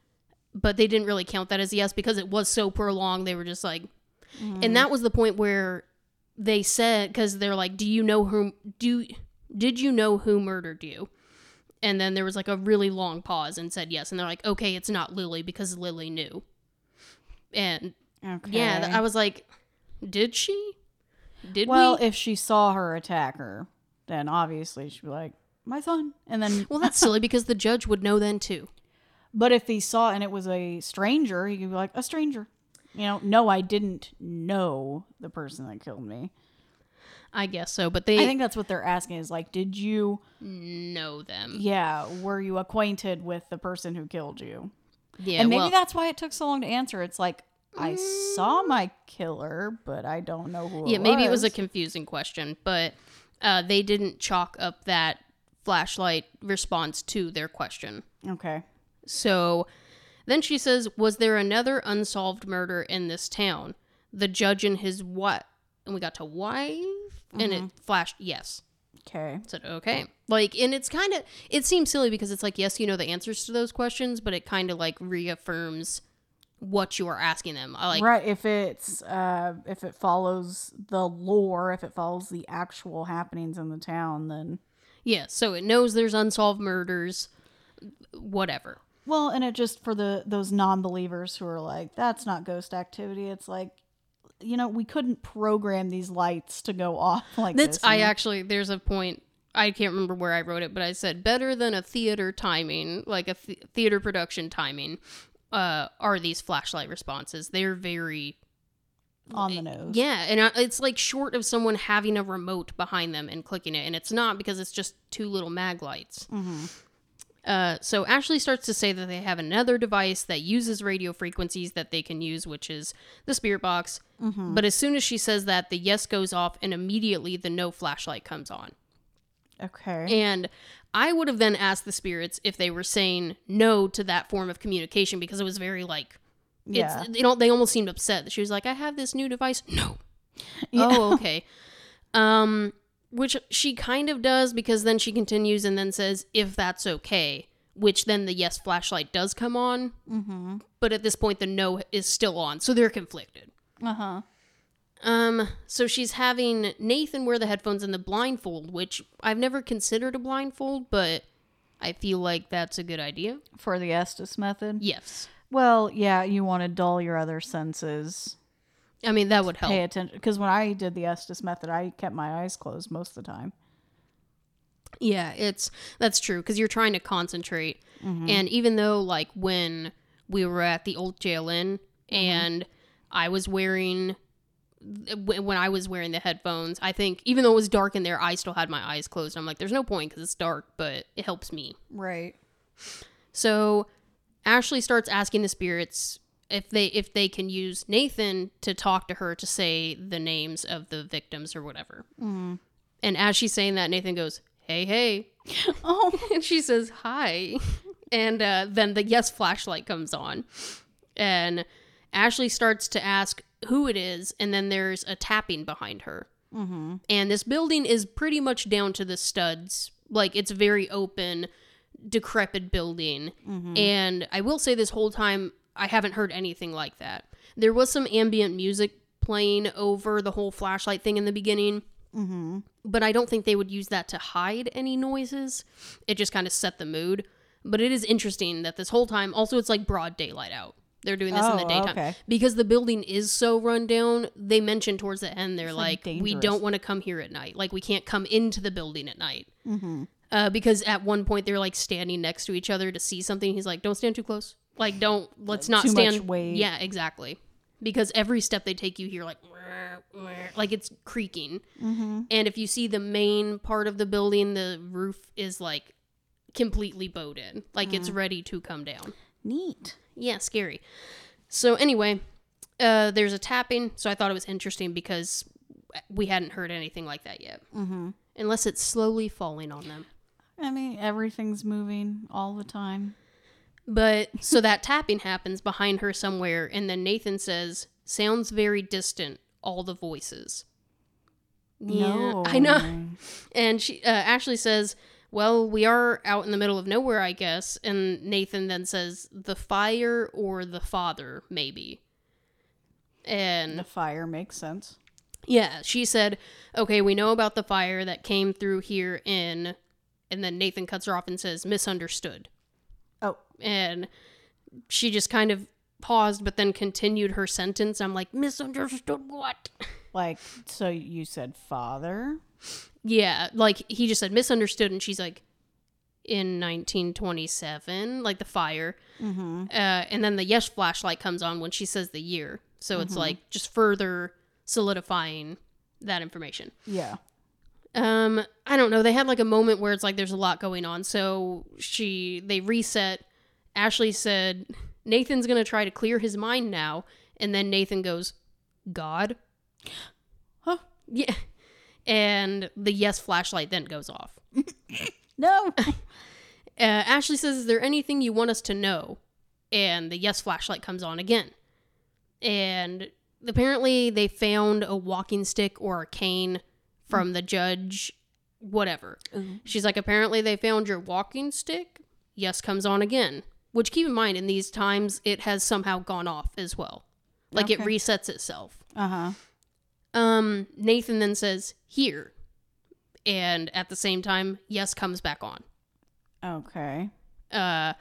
but they didn't really count that as yes because it was so prolonged. They were just like, mm-hmm. and that was the point where they said because they're like, "Do you know who? Do did you know who murdered you?" And then there was like a really long pause and said yes, and they're like, "Okay, it's not Lily because Lily knew." And Okay. yeah, I was like, "Did she? Did well, we?" if she saw her attacker, then obviously she'd be like, "My son," and then. well, that's silly because the judge would know then too. But if he saw and it was a stranger, he could be like, "A stranger." You know, no, I didn't know the person that killed me. I guess so, but they I think that's what they're asking is like, did you, know them. yeah, were you acquainted with the person who killed you? Yeah, and maybe well, that's why it took so long to answer. It's like, I saw my killer, but I don't know who yeah, it maybe it was a confusing question, but uh, they didn't chalk up that flashlight response to their question. okay. So then she says, "Was there another unsolved murder in this town? The judge and his what?" And we got to wife, and it flashed yes. Okay. said okay like and it's kind of it seems silly because it's like yes you know the answers to those questions but it kind of like reaffirms what you are asking them I like right. If it's uh if it follows the lore, if it follows the actual happenings in the town, then yeah so it knows there's unsolved murders whatever well, and it just for the those non-believers who are like, that's not ghost activity. It's like, you know, we couldn't program these lights to go off like that's this. i you know? actually there's a point i can't remember where i wrote it but i said better than a theater timing like a th- theater production timing uh are these flashlight responses they're very on the nose. Yeah, and it's like short of someone having a remote behind them and clicking it, and it's not because it's just two little mag lights. Mm-hmm. Uh, so Ashley starts to say that they have another device that uses radio frequencies that they can use, which is the spirit box. Mm-hmm. But as soon as she says that, the yes goes off, and immediately the no flashlight comes on. Okay. And I would have then asked the spirits if they were saying no to that form of communication because it was very like. yeah. It's, they don't. They almost seemed upset that she was like, "I have this new device." No, Yeah. Oh, okay. Um, which she kind of does because then she continues and then says, if that's okay, which then the yes flashlight does come on, mm-hmm. but at this point the no is still on, so they're conflicted. Uh huh. Um, so she's having Nathan wear the headphones and the blindfold, which I've never considered a blindfold, but I feel like that's a good idea. For the Estes method. Yes. Well, yeah, you want to dull your other senses. I mean, that would help. Pay attention because when I did the Estes method, I kept my eyes closed most of the time. Yeah, it's that's true because you're trying to concentrate, Mm-hmm. and even though like when we were at the old jail inn Mm-hmm. and I was wearing when I was wearing the headphones, I think even though it was dark in there, I still had my eyes closed. I'm like, there's no point because it's dark, but it helps me. Right. So Ashley starts asking the spirits if they if they can use Nathan to talk to her to say the names of the victims or whatever. Mm. And as she's saying that, Nathan goes, "Hey, hey," Oh. and she says hi and uh, then the yes flashlight comes on and ashley starts to ask who it is and then there's a tapping behind her Mm-hmm. and this building is pretty much down to the studs like it's a very open decrepit building Mm-hmm. and i will say this whole time i haven't heard anything like that there was some ambient music playing over the whole flashlight thing in the beginning Mm-hmm. but I don't think they would use that to hide any noises. It just kind of set the mood. But it is interesting that this whole time, also, it's like broad daylight out. They're doing this in the Oh, daytime okay. because the building is so run down. They mentioned towards the end, they're It's, like, like, we don't want to come here at night. Like, we can't come into the building at night. Mm-hmm. Uh, because at one point they're like standing next to each other to see something. He's like, "Don't stand too close. Like, don't let's not Too much stand." weight. Yeah, exactly. Because every step they take, you hear like, like it's creaking. Mm-hmm. And if you see the main part of the building, the roof is like completely bowed in, like it's ready to come down. Neat. Yeah, scary. So anyway, uh, there's a tapping. So I thought it was interesting because we hadn't heard anything like that yet, Mm-hmm. unless it's slowly falling on them. I mean, everything's moving all the time. But so that tapping happens behind her somewhere, and then Nathan says, "Sounds very distant. All the voices." No. I know. And she uh, Ashley says, "Well, we are out in the middle of nowhere, I guess." And Nathan then says, "The fire or the father, maybe." And The fire makes sense. yeah, she said, "Okay, we know about the fire that came through here in," and then Nathan cuts her off and says, "Misunderstood." And she just kind of paused but then continued her sentence. I'm like misunderstood what? Like, so you said father? yeah like he just said misunderstood and she's like in 1927 like the fire. Mm-hmm. uh, and then the yes flashlight comes on when she says the year. So it's like just further solidifying that information. Yeah. um i don't know. They had like a moment where it's like there's a lot going on. So she they reset ashley said nathan's gonna try to clear his mind now. And then nathan goes god? Huh. yeah. And the yes flashlight then goes off. No. uh, ashley says is there anything you want us to know? And the yes flashlight comes on again. And apparently they found a walking stick or a cane from the judge whatever. She's like apparently they found your walking stick. Yes comes on again which keep in mind in these times it has somehow gone off as well. Like it resets itself. Uh huh. um nathan then says here. And at the same time yes comes back on. Okay. uh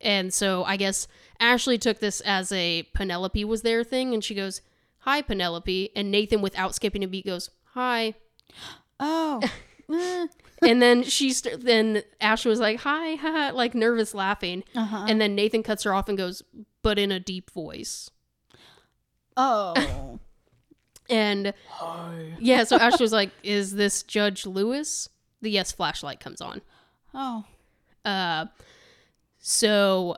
and so i guess ashley took this as a penelope was there thing and she goes hi penelope. And nathan without skipping a beat goes hi. Oh. And then she st- then ashley was like hi ha, like nervous laughing uh-huh. and then nathan cuts her off and goes but in a deep voice oh. and Hi. yeah so ashley was like is this judge lewis the yes flashlight comes on Oh. Uh, so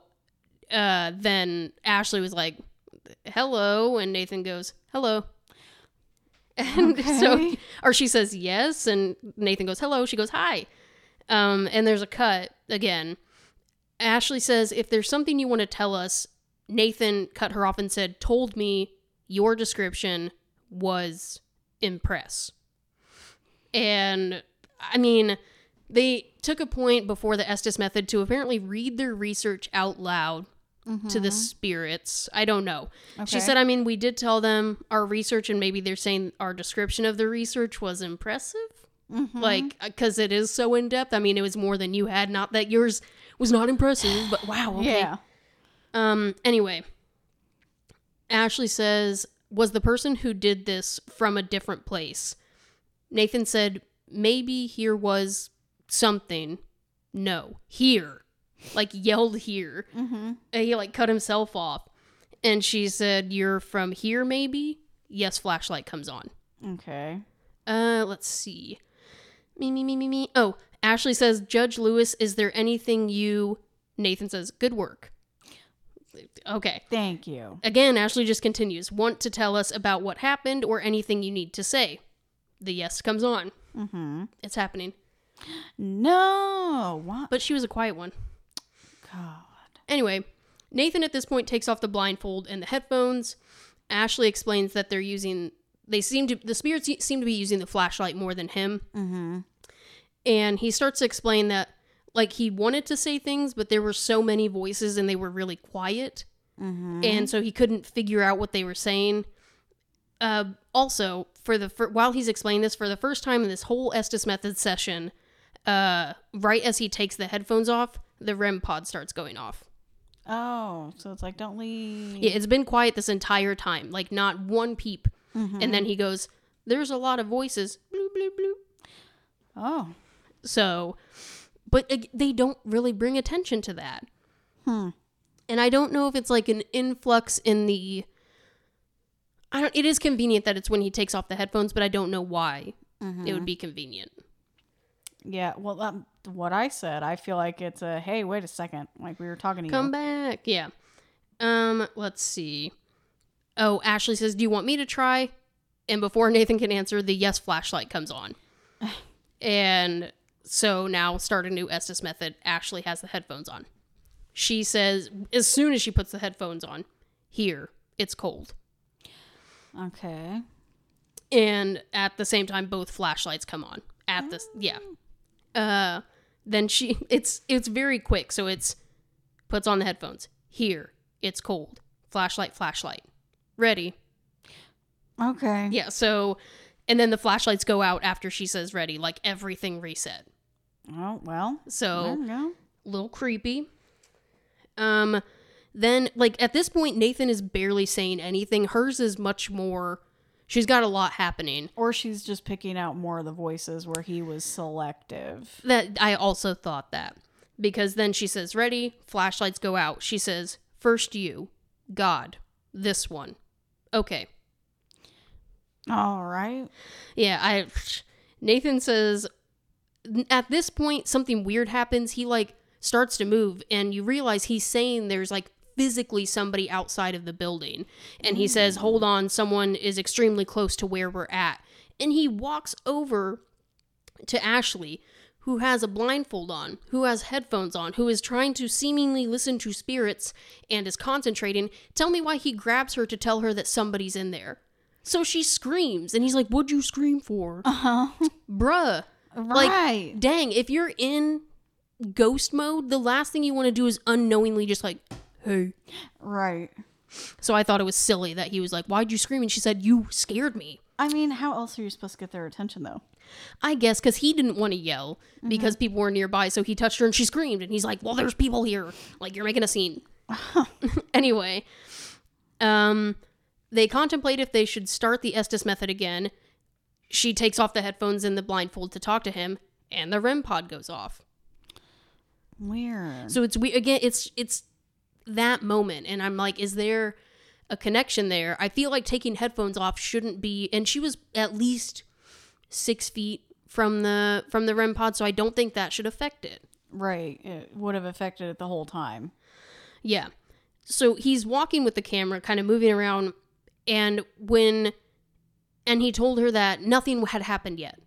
uh, then Ashley was like, "Hello," and Nathan goes, "Hello." And so, or she says yes, and Nathan goes, "Hello." She goes, "Hi." Um, and there's a cut again. Ashley says, "If there's something you want to tell us," Nathan cut her off and said, "Told me your description was impress." And I mean, they took a point before the Estes method to apparently read their research out loud to the spirits. I don't know. She said, I mean, we did tell them our research, and maybe they're saying our description of the research was impressive. Mhm. Like, because it is so in depth. I mean, it was more than you had. Not that yours was not impressive, but wow. Okay. Yeah. Um, anyway, Ashley says, was the person who did this from a different place? Nathan said, maybe here was something. No, here. Like yelled here. Mm-hmm. And he like cut himself off. And she said, You're from here, maybe? Yes, flashlight comes on. Okay. Uh, let's see. Me, me, me, me, me. Oh, Ashley says, Judge Lewis, is there anything you. Nathan says, Good work. Okay. Thank you. Again, Ashley just continues, Want to tell us about what happened or anything you need to say? The yes comes on. Mm-hmm. It's happening. No. What? But she was a quiet one. God. Anyway, Nathan at this point takes off the blindfold and the headphones. Ashley explains that they're using they seem to the spirits seem to be using the flashlight more than him. Mm-hmm. And he starts to explain that like he wanted to say things, but there were so many voices and they were really quiet. Mm-hmm. And so he couldn't figure out what they were saying. Uh, also, for the fir- while he's explaining this for the first time in this whole Estes method session, uh, right as he takes the headphones off, the REM pod starts going off. Oh, so it's like don't leave. Yeah, it's been quiet this entire time, like not one peep. Mm-hmm. And then he goes, "There's a lot of voices." Bloop, bloop, bloop. Oh. So, but ag- they don't really bring attention to that. Hmm. And I don't know if it's like an influx in the I don't. It is convenient that it's when he takes off the headphones, but I don't know why Mm-hmm. it would be convenient. Yeah, well, um, what I said, I feel like it's a hey, wait a second, like we were talking to Come you. back. Yeah. Um, let's see. Oh, Ashley says, "Do you want me to try?" And before Nathan can answer, the yes flashlight comes on. and so now start a new Estes method. Ashley has the headphones on. She says as soon as she puts the headphones on, "Here, it's cold." Okay. and at the same time both flashlights come on at this yeah uh then she it's it's very quick so it's puts on the headphones here it's cold flashlight flashlight ready Okay. yeah so and then the flashlights go out after she says ready like everything reset Oh well. so There you go. a little creepy. Um, then like at this point, Nathan is barely saying anything. Hers is much more. She's got a lot happening. Or she's just picking out more of the voices where he was selective. That I also thought that because then she says, "Ready?" Flashlights go out. She says, first you, God, this one." Okay. All right. Yeah, I Nathan says at this point something weird happens. He like starts to move and you realize he's saying there's like physically somebody outside of the building. And he says, "Hold on, someone is extremely close to where we're at." And he walks over to Ashley, who has a blindfold on, who has headphones on, who is trying to seemingly listen to spirits and is concentrating. Tell me why he grabs her to tell her that somebody's in there. So she screams, and he's like, What'd you scream for? Uh huh. Bruh. Right. Dang, if you're in ghost mode, the last thing you want to do is unknowingly just like, Hey. right. So I thought it was silly that he was like, Why'd you scream? And she said, You scared me. I mean, how else are you supposed to get their attention though? I guess because he didn't want to yell because people were nearby. So he touched her and she screamed. And he's like, Well, there's people here. Like, you're making a scene. anyway, um, they contemplate if they should start the Estes method again. She takes off the headphones and the blindfold to talk to him, and the REM pod goes off. Weird. So it's we again. It's it's that moment, and I'm like, is there a connection there? I feel like taking headphones off shouldn't be. And she was at least six feet from the from the REM pod, so I don't think that should affect it. right. It would have affected it the whole time. Yeah. So he's walking with the camera, kind of moving around, and when and he told her that nothing had happened yet.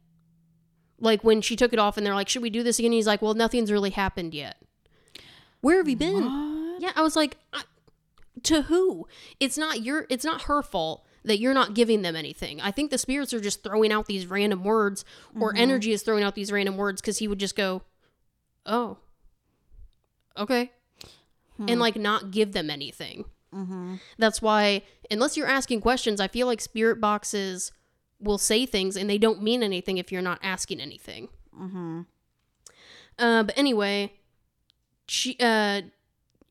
Like when she took it off and they're like, "Should we do this again?" He's like, "Well, nothing's really happened yet." Where have you been? What? Yeah, I was like, I, to who? It's not your it's not her fault that you're not giving them anything. I think the spirits are just throwing out these random words or energy is throwing out these random words cuz he would just go, "Oh. Okay." And like not give them anything. Mm-hmm. That's why unless you're asking questions, I feel like spirit boxes will say things and they don't mean anything if you're not asking anything. Mm-hmm. Uh, but anyway, she uh,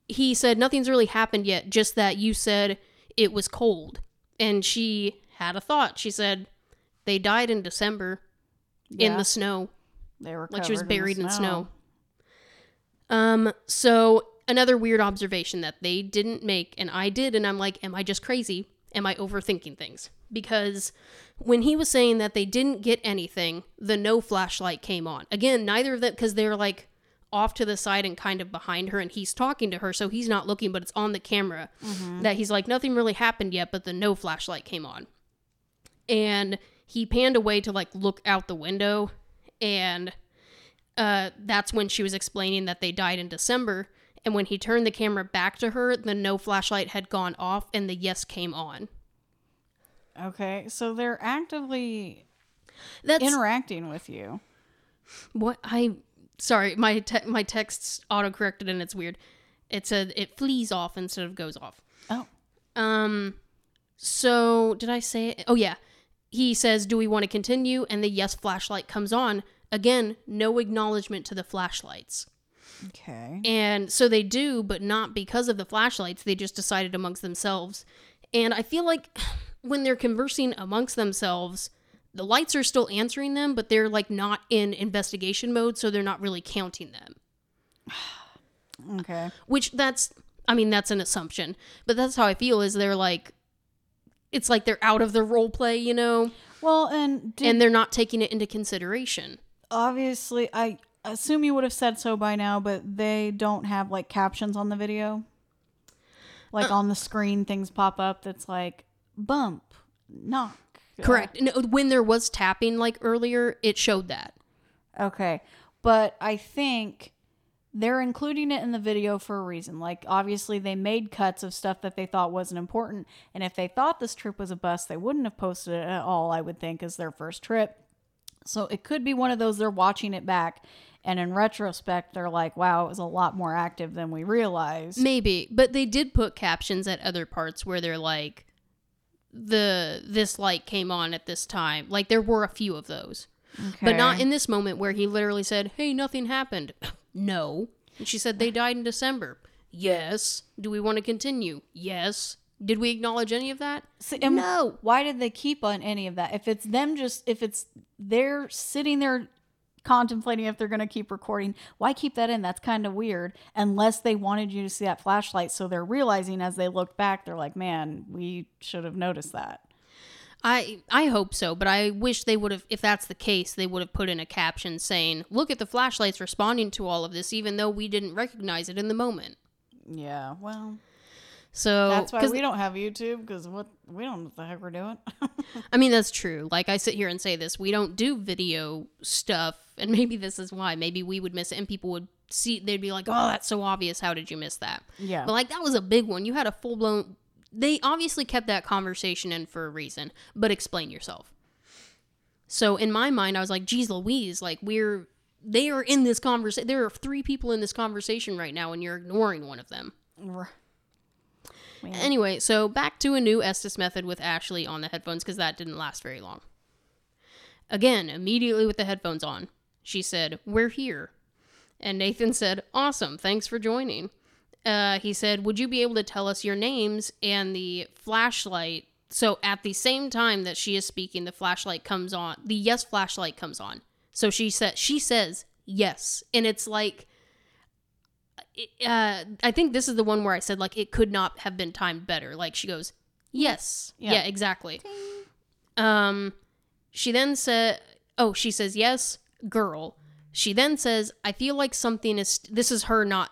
he said nothing's really happened yet. Just that you said it was cold, and she had a thought. She said they died in December in the snow, They were like she was covered in buried in snow. Um. So another weird observation that they didn't make, and I did, and I'm like, am I just crazy? Am I overthinking things? Because when he was saying that they didn't get anything, the no flashlight came on. Again, neither of them, because they're like off to the side and kind of behind her, and he's talking to her, so he's not looking, but it's on the camera that he's like, nothing really happened yet, but the no flashlight came on. And he panned away to like look out the window, and uh, that's when she was explaining that they died in December. And when he turned the camera back to her, the no flashlight had gone off and the yes came on. Okay, so they're actively That's interacting with you. what I. Sorry, my te- my text's auto corrected and it's weird. It said it flees off instead of goes off. Oh, Um, so did I say it? Oh yeah, he says, "Do we want to continue?" And the yes flashlight comes on again. No acknowledgement to the flashlights. okay. And so they do, but not because of the flashlights. They just decided amongst themselves. And I feel like when they're conversing amongst themselves, the lights are still answering them, but they're like not in investigation mode, so they're not really counting them. Okay. Which that's, I mean, that's an assumption, but that's how I feel is they're like it's like they're out of the role play, you know, Well, and did, and they're not taking it into consideration. obviously, I assume you would have said so by now, but they don't have like captions on the video. Like uh, on the screen, things pop up that's like bump, knock. Correct. No, when there was tapping like earlier, it showed that. Okay. But I think they're including it in the video for a reason. Like, obviously, they made cuts of stuff that they thought wasn't important. And if they thought this trip was a bust, they wouldn't have posted it at all, I would think, as their first trip. So it could be one of those they're watching it back. And in retrospect, they're like, wow, it was a lot more active than we realized. Maybe, but they did put captions at other parts where they're like the this light came on at this time. Like there were a few of those. But not in this moment where he literally said, "Hey, nothing happened." no. And she said they died in December. Yes. Do we want to continue? Yes. Did we acknowledge any of that? And no. Why did they keep on any of that? If it's them just, if it's they're sitting there contemplating if they're going to keep recording, why keep that in? That's kind of weird. Unless they wanted you to see that flashlight. So they're realizing as they look back, they're like, man, we should have noticed that. I I hope so, but I wish they would have if that's the case, they would have put in a caption saying, "Look at the flashlights responding to all of this even though we didn't recognize it in the moment." Yeah, well, So that's why we don't have YouTube because what we don't know what the heck we're doing. I mean, that's true. Like I sit here and say this, we don't do video stuff, and maybe this is why. Maybe we would miss it, and people would see. They'd be like, "Oh, that's so obvious. How did you miss that?" yeah, But like that was a big one. You had a full blown. They obviously kept that conversation in for a reason. But explain yourself. So in my mind, I was like, "Geez, Louise, like we're." They are in this conversation. There are three people in this conversation right now, and you're ignoring one of them. Man. Anyway, so back to a new Estes method with Ashley on the headphones because that didn't last very long. Again, immediately with the headphones on, she said, We're here. And Nathan said, Awesome, thanks for joining. Uh, he said, Would you be able to tell us your names and the flashlight? So at the same time that she is speaking, the flashlight comes on. The yes flashlight comes on. So she said, she says yes, and it's like uh, I think this is the one where I said like it could not have been timed better. Like she goes, "Yes, Yeah. yeah, exactly." Um, she then said, "Oh, she says yes, girl." She then says, "I feel like something is." This is her, not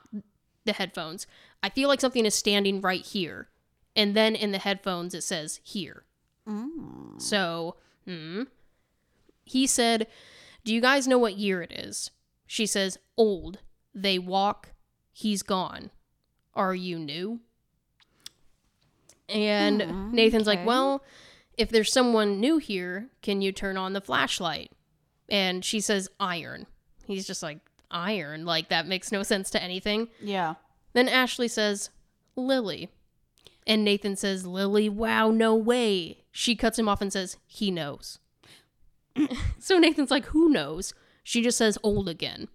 the headphones. I feel like something is standing right here, and then in the headphones it says here. Mm. So, hmm. He said, Do you guys know what year it is? She says, Old. They walk. He's gone. Are you new? And Hmm, Nathan's okay. like, Well, if there's someone new here, can you turn on the flashlight? And she says, Iron. He's just like, Iron? Like, that makes no sense to anything. Yeah. Then Ashley says, Lily. And Nathan says, Lily, wow, no way. She cuts him off and says, he knows. so Nathan's like, who knows? She just says, old again.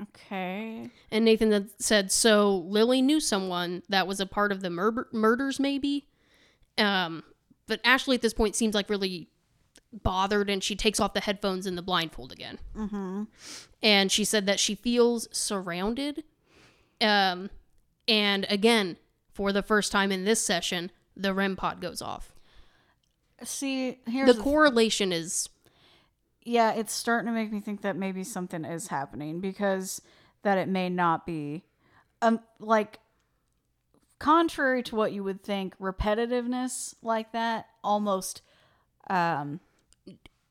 Okay. And Nathan said, so Lily knew someone that was a part of the mur- murders, maybe? Um, but Ashley at this point seems like really bothered and she takes off the headphones and the blindfold again. Mm-hmm. and she said that she feels surrounded. Um, and again, for the first time in this session, the REM pod goes off. See, here's The correlation is yeah, it's starting to make me think that maybe something is happening because that it may not be um like contrary to what you would think repetitiveness like that almost um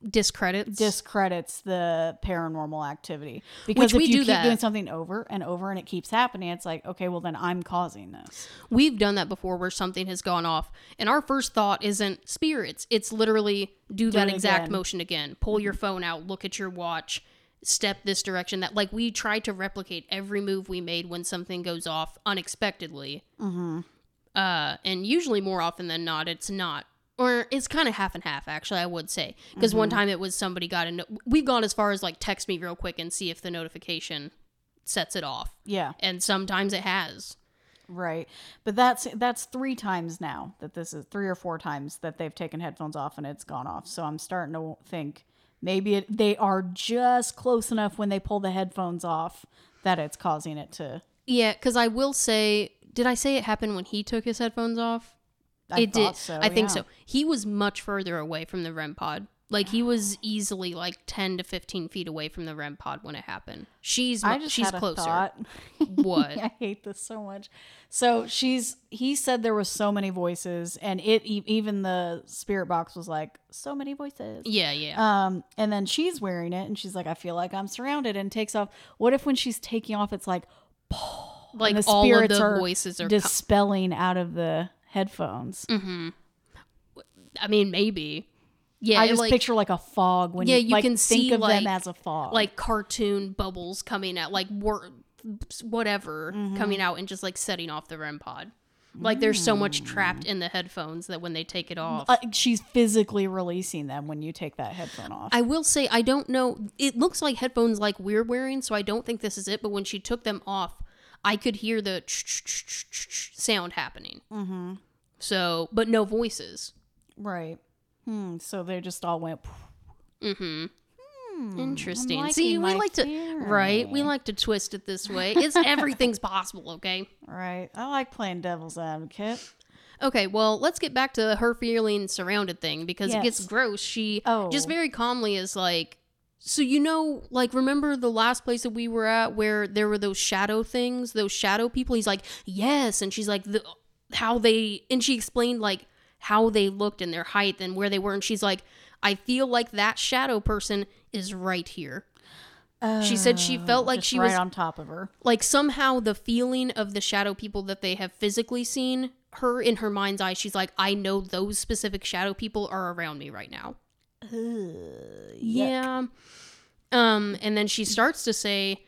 discredits. discredits the paranormal activity because Which we if you do keep that. doing something over and over and it keeps happening it's like okay well then i'm causing this We've done that before where something has gone off, and our first thought isn't spirits. It's literally do, that it exact again. motion again. Pull your phone out, look at your watch, step this direction. That like we try to replicate every move we made when something goes off unexpectedly. mm-hmm. uh, and usually more often than not, it's not, or it's kind of half and half. Actually, I would say because one mm-hmm. time it was somebody got a. No- We've gone as far as like text me real quick and see if the notification sets it off, yeah and sometimes it has. Right. But that's that's three times now that this is three or four times that they've taken headphones off and it's gone off. So I'm starting to think maybe it, they are just close enough when they pull the headphones off that it's causing it to Yeah, because I will say, did I say it happened when he took his headphones off? I it did. so, I think yeah. so. He was much further away from the REM pod. Like he was easily like ten to fifteen feet away from the REM pod when it happened. She's I just she's had a closer. thought. What? I hate this so much. So she's he said there was so many voices, and it even the spirit box was like so many voices. Yeah, yeah. Um, and then she's wearing it, and she's like, I feel like I'm surrounded, and takes off. What if when she's taking off, it's like like the all of the voices are. dispelling out of the headphones? I mean, maybe. Yeah, I just like picture like a fog when Yeah, you, you like, can think see, of like- them as a fog. like cartoon bubbles coming out, like wor- whatever Mm-hmm. coming out and just like setting off the REM pod. Like there's so much trapped in the headphones that when they take it off. uh, she's physically releasing them when you take that headphone off. I will say I don't know. It looks like headphones like we're wearing, so I don't think this is it. But when she took them off, I could hear the sound happening. Mm-hmm. So, but no voices. right. Hmm. So they just all went. Mm-hmm. Interesting. See, we like to right. We like to twist it this way. It's everything's possible. Okay. Right. I like playing devil's advocate. Okay, well, let's get back to her feeling surrounded thing because it gets gross. She Oh. just very calmly is like, so you know, like remember the last place that we were at where there were those shadow things, those shadow people. He's like, yes, and she's like, the how they, and she explained like how they looked and their height and where they were, and she's like, I feel like that shadow person is right here. she said she oh, felt like she right was on top of her. like somehow the feeling of the shadow people that they have physically seen her in her mind's eye she's like i know those specific shadow people are around me right now yeah. Um and then she starts to say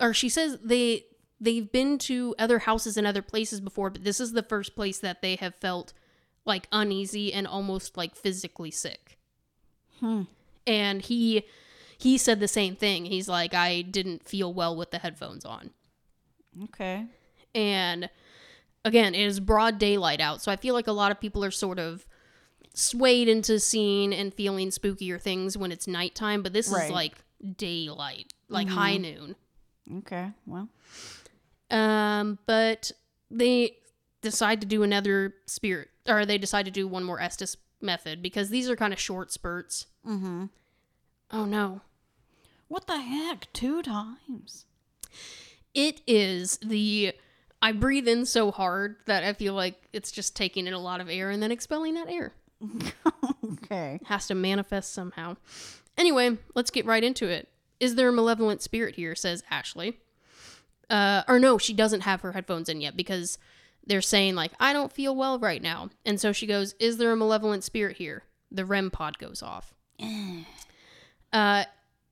or she says they they've been to other houses and other places before but this is the first place that they have felt like uneasy and almost like physically sick. Hmm. and he he said the same thing. He's like i didn't feel well with the headphones on. Okay. and again it is broad daylight out so i feel like a lot of people are sort of swayed into seeing and feeling spookier things when it's nighttime but this Right. is like daylight like high noon Okay. Well. um but they decide to do another spirit or they decide to do one more estes method because these are kind of short spurts Mm-hmm. oh no What the heck? Two times. it is the i breathe in so hard that i feel like it's just taking in a lot of air and then expelling that air Okay. has to manifest somehow. Anyway, let's get right into it. Is there a malevolent spirit here? Says Ashley. Uh, or no, she doesn't have her headphones in yet because they're saying like I don't feel well right now, and so she goes, "Is there a malevolent spirit here?" The REM pod goes off. uh,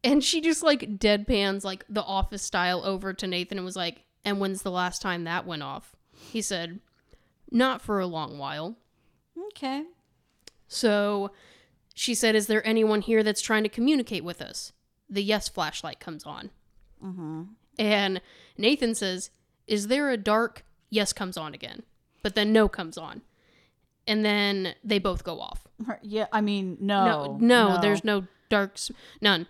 and she just like deadpans like the office style over to Nathan and was like, "And when's the last time that went off?" He said, "Not for a long while." Okay. So she said, Is there anyone here that's trying to communicate with us? The yes flashlight comes on. Mm-hmm. And Nathan says, Is there a dark? Yes comes on again. But then no comes on. And then they both go off. Yeah. I mean, no. no, no, there's no darks. None.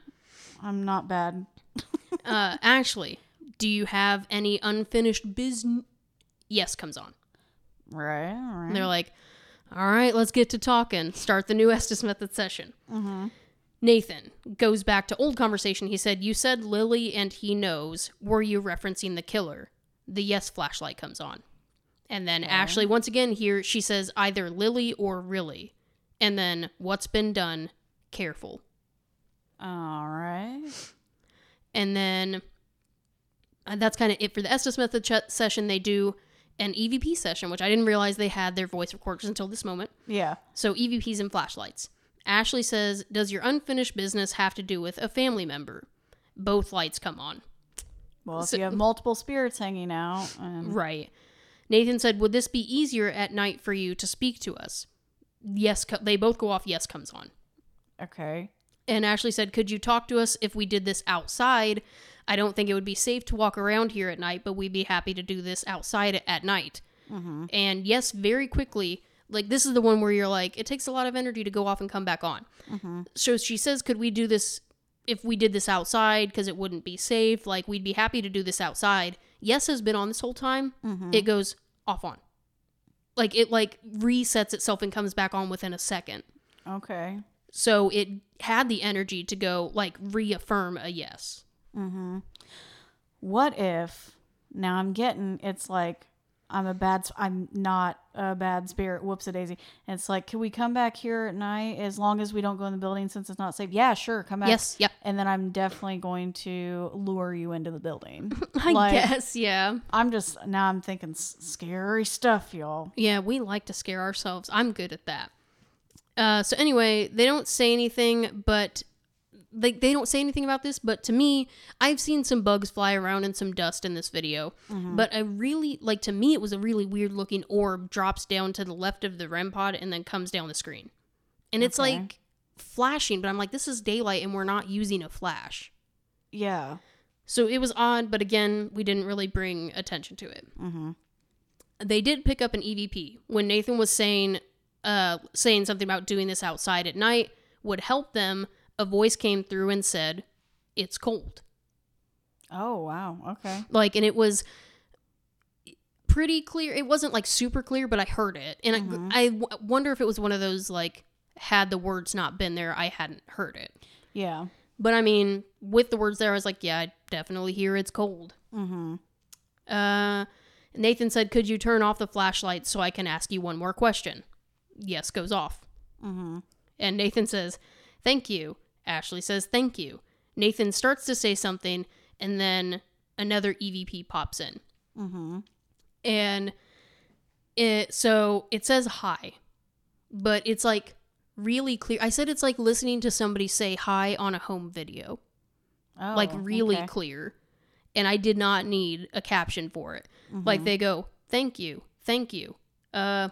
I'm not bad. Uh, Ashley, do you have any unfinished business? Yes comes on. Right. Right. And they're like, all right, let's get to talking. Start the new Estes Method session. Mm-hmm. Nathan goes back to old conversation. He said, You said Lily and he knows. Were you referencing the killer? The yes flashlight comes on. And then Ashley, once again, here she says either Lily or really. And then what's been done, careful. All right. And then uh, that's kind of it for the Estes Method ch- session. They do an EVP session, which I didn't realize they had their voice recorders until this moment. Yeah. So EVPs and flashlights. Ashley says, Does your unfinished business have to do with a family member? Both lights come on. Well, if So- you have multiple spirits hanging out, um, Right. Nathan said, Would this be easier at night for you to speak to us? Yes, co- they both go off. Yes comes on. okay. And Ashley said, Could you talk to us if we did this outside? I don't think it would be safe to walk around here at night, but we'd be happy to do this outside at night. Mm-hmm. And yes, very quickly, like this is the one where you're like, it takes a lot of energy to go off and come back on. Mm-hmm. So she says, Could we do this if we did this outside because it wouldn't be safe? Like, we'd be happy to do this outside. Yes has been on this whole time. Mm-hmm. It goes off on. like it like resets itself and comes back on within a second. Okay. So it had the energy to go like reaffirm a yes. What if now I'm getting it's like I'm a bad I'm not a bad spirit. Whoops a daisy. And it's like, can we come back here at night as long as we don't go in the building since it's not safe? Yeah, sure, come back. Yes, yep. And then I'm definitely going to lure you into the building. I Like, guess, yeah. I'm just now I'm thinking scary stuff, y'all. Yeah, we like to scare ourselves. I'm good at that. Uh, so anyway, they don't say anything, but they they don't say anything about this. But to me, I've seen some bugs fly around and some dust in this video. But I really like to me, it was a really weird looking orb drops down to the left of the REM pod and then comes down the screen, and it's like flashing. But I'm like, this is daylight, and we're not using a flash. Yeah. So it was odd, but again, we didn't really bring attention to it. Mm-hmm. They did pick up an EVP when Nathan was saying, uh, saying something about doing this outside at night would help them. A voice came through and said, "It's cold." Oh wow. Okay. Like, and it was pretty clear. It wasn't like super clear, but I heard it, and Mhm. I, I w- wonder if it was one of those like, had the words not been there, I hadn't heard it. Yeah. But I mean, with the words there, I was like, yeah, I definitely hear it's cold. Mm-hmm. Uh, Nathan said, Could you turn off the flashlight so I can ask you one more question? Yes goes off. Mm-hmm. And Nathan says, Thank you. Ashley says, Thank you. Nathan starts to say something, and then another EVP pops in. Mm-hmm. And it, so it says hi, but it's like really clear. I said it's like listening to somebody say hi on a home video. Oh, like really okay. clear. And I did not need a caption for it. Like Mm-hmm. they go, "Thank you, thank you." Uh,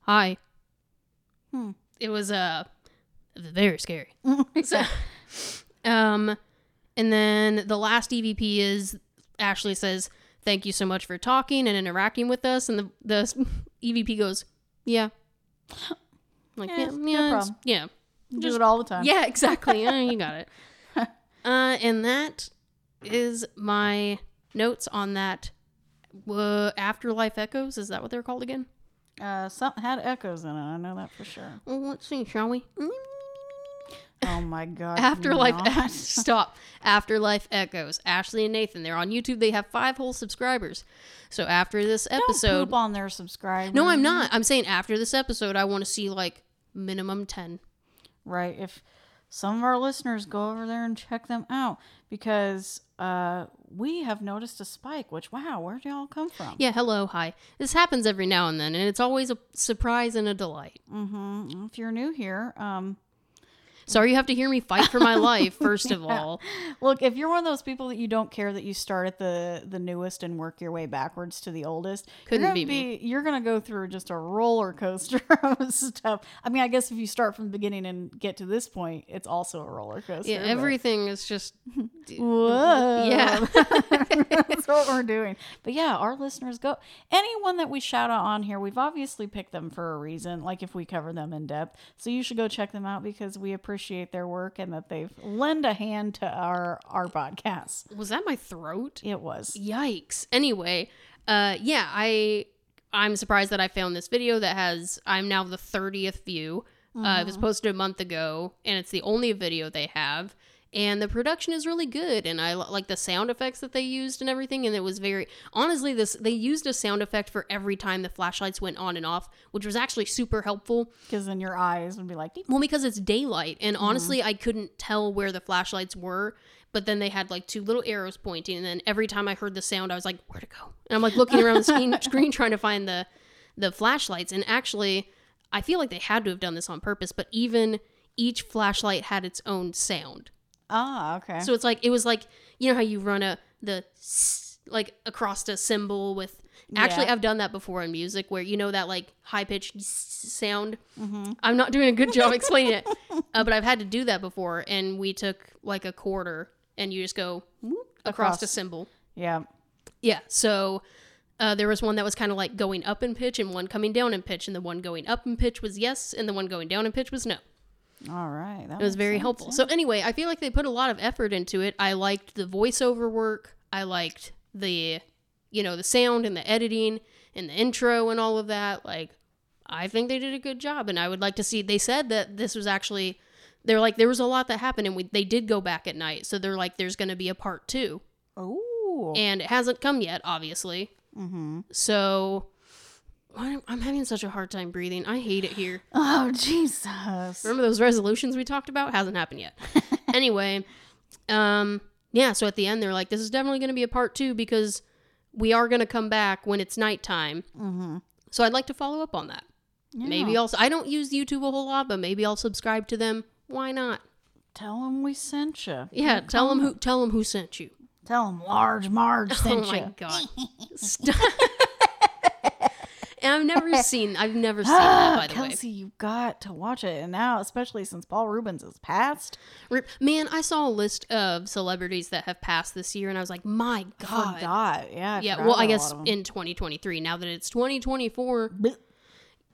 hi. Hmm. It was uh very scary. So, um, and then the last EVP is Ashley says, "Thank you so much for talking and interacting with us." And the the EVP goes, "Yeah." Like Yeah, yeah, no yeah, yeah. do it all the time. Yeah, exactly. You got it. Uh, and that is my notes on that. Uh, Afterlife Echoes. Is that what they're called again? Uh, something had echoes in it. I know that for sure. Well, let's see, shall we? Oh my god. Afterlife. Stop. Afterlife Echoes. Ashley and Nathan. They're on YouTube. They have five whole subscribers. So after this Don't episode, poop on their subscribers. no, I'm not. I'm saying after this episode, I want to see like minimum ten. Right. If some of our listeners go over there and check them out because uh, we have noticed a spike. Which wow, where do y'all come from? Yeah. Hello. Hi. This happens every now and then, and it's always a surprise and a delight. Mm-hmm. If you're new here, um, Sorry you have to hear me fight for my life, first of Yeah. all. look, if you're one of those people that you don't care that you start at the the newest and work your way backwards to the oldest, Couldn't you're be gonna You're gonna go through just a roller coaster of stuff. I mean, I guess if you start from the beginning and get to this point, it's also a roller coaster. Yeah, everything is just Whoa. Yeah. That's what we're doing. But yeah, our listeners go. Anyone that we shout out on here, we've obviously picked them for a reason, like if we cover them in depth. So you should go check them out because we appreciate their work and that they've lend a hand to our our podcast. was that my throat? It was. Yikes. Anyway, uh yeah, I I'm surprised that I found this video that has I'm now the 30th view. Uh, it was posted a month ago and it's the only video they have and the production is really good and I like the sound effects that they used and everything and it was very honestly this they used a sound effect for every time the flashlights went on and off, which was actually super helpful. Because then your eyes would be like. Well, because it's daylight, and mm-hmm. honestly, I couldn't tell where the flashlights were. But then they had like two little arrows pointing, and then every time I heard the sound, I was like, "Where to go?" And I'm like looking around the screen, screen trying to find the the flashlights. And actually, I feel like they had to have done this on purpose. But even each flashlight had its own sound, ah, okay. so it's like it was like you know how you run a the s- like across a cymbal with. Actually, Yeah. I've done that before in music, where you know that like high pitched sound. mm-hmm. I'm not doing a good job explaining it, uh, but I've had to do that before. And we took like a quarter, and you just go whoop across, Across. a cymbal. Yeah. Yeah. So uh, there was one that was kind of like going up in pitch, and one coming down in pitch, and the one going up in pitch was yes, and the one going down in pitch was no. All right. That It was very sense, helpful. yeah. So anyway, I feel like they put a lot of effort into it. I liked the voiceover work. I liked the, you know, the sound and the editing and the intro and all of that. Like I think they did a good job, and I would like to see. They said that this was actually, they're like there was a lot that happened, and we they did go back at night, so they're like there's going to be a part two, Oh. and it hasn't come yet, obviously. Mm-hmm. So I'm I'm having such a hard time breathing. I hate it here. Oh Jesus. Remember those resolutions we talked about? Hasn't happened yet. anyway, um, yeah. So at the end, they're like, "This is definitely going to be a part two because we are going to come back when it's nighttime." Mm-hmm. So I'd like to follow up on that. Maybe I'll. I don't use YouTube a whole lot, but maybe I'll subscribe to them. Why not? tell them we sent you. Yeah, tell them who. Tell them who sent you. Tell them large Marge sent you. oh my you. god! Stop. And I've never seen. I've never seen that. By the way, Kelsey, you got to watch it, and now, especially since Paul Reubens has passed, Rip- man, I saw a list of celebrities that have passed this year, and I was like, my god. forgot. Yeah. I Yeah, well, I guess lot of 'em. in 2023. Now that it's 2024, Blech.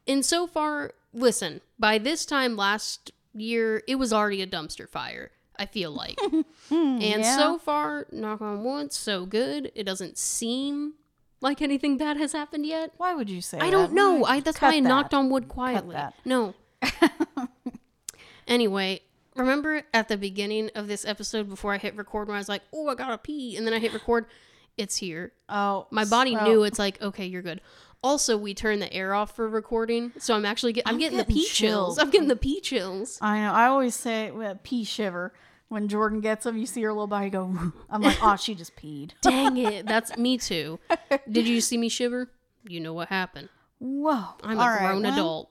and so far, listen, by this time last year, it was already a dumpster fire. I feel like, and yeah. so far, knock on wood, so good. It doesn't seem like anything bad has happened yet. Why would you say? That? I don't know. Why- I that's why I that. knocked on wood quietly. No. anyway, remember at the beginning of this episode before I hit record when I was like, "Oh, I gotta pee," and then I hit record. It's here. Oh, My body so- knew it's like, okay, you're good. Also, we turned the air off for recording, so I'm actually get, I'm, I'm getting, the getting pee chills. chills. I'm getting the pee chills. I know. I always say uh, pee shiver when Jordan gets them. You see her little body go. I'm like, oh, she just peed. Dang it, that's me too. Did you see me shiver? You know what happened. Whoa. I'm All a right, grown well, adult.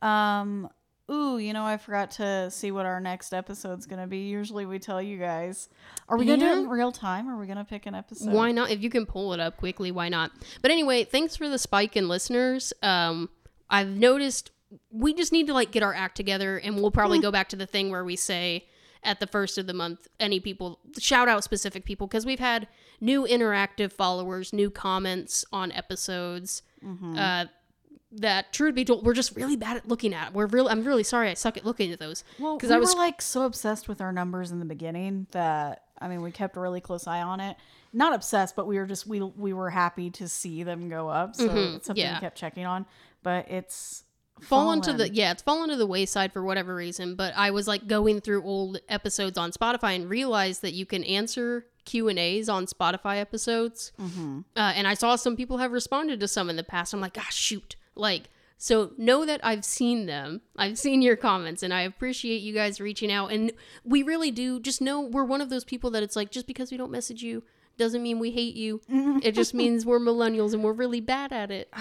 Um. Ooh, you know, I forgot to see what our next episode's gonna be. Usually, we tell you guys. Are we gonna do it in real time? Or are we gonna pick an episode? Why not? If you can pull it up quickly, why not? But anyway, thanks for the spike in listeners. Um, I've noticed we just need to like get our act together, and we'll probably go back to the thing where we say at the first of the month, any people shout out specific people because we've had new interactive followers, new comments on episodes. Uh, that truth be told, we're just really bad at looking at. We're real. I'm really sorry. I suck at looking at those. Well, because we I was were like so obsessed with our numbers in the beginning that I mean, we kept a really close eye on it. Not obsessed, but we were just we we were happy to see them go up. So it's something yeah. we kept checking on. But it's fallen to the yeah it's fallen to the wayside for whatever reason but i was like going through old episodes on spotify and realized that you can answer q and a's on spotify episodes. Mm-hmm. uh, and i saw some people have responded to some in the past. I'm like ah shoot. Like so know that i've seen them. I've seen your comments and i appreciate you guys reaching out. And we really do just know we're one of those people that it's like just because we don't message you doesn't mean we hate you it just means we're millennials and we're really bad at it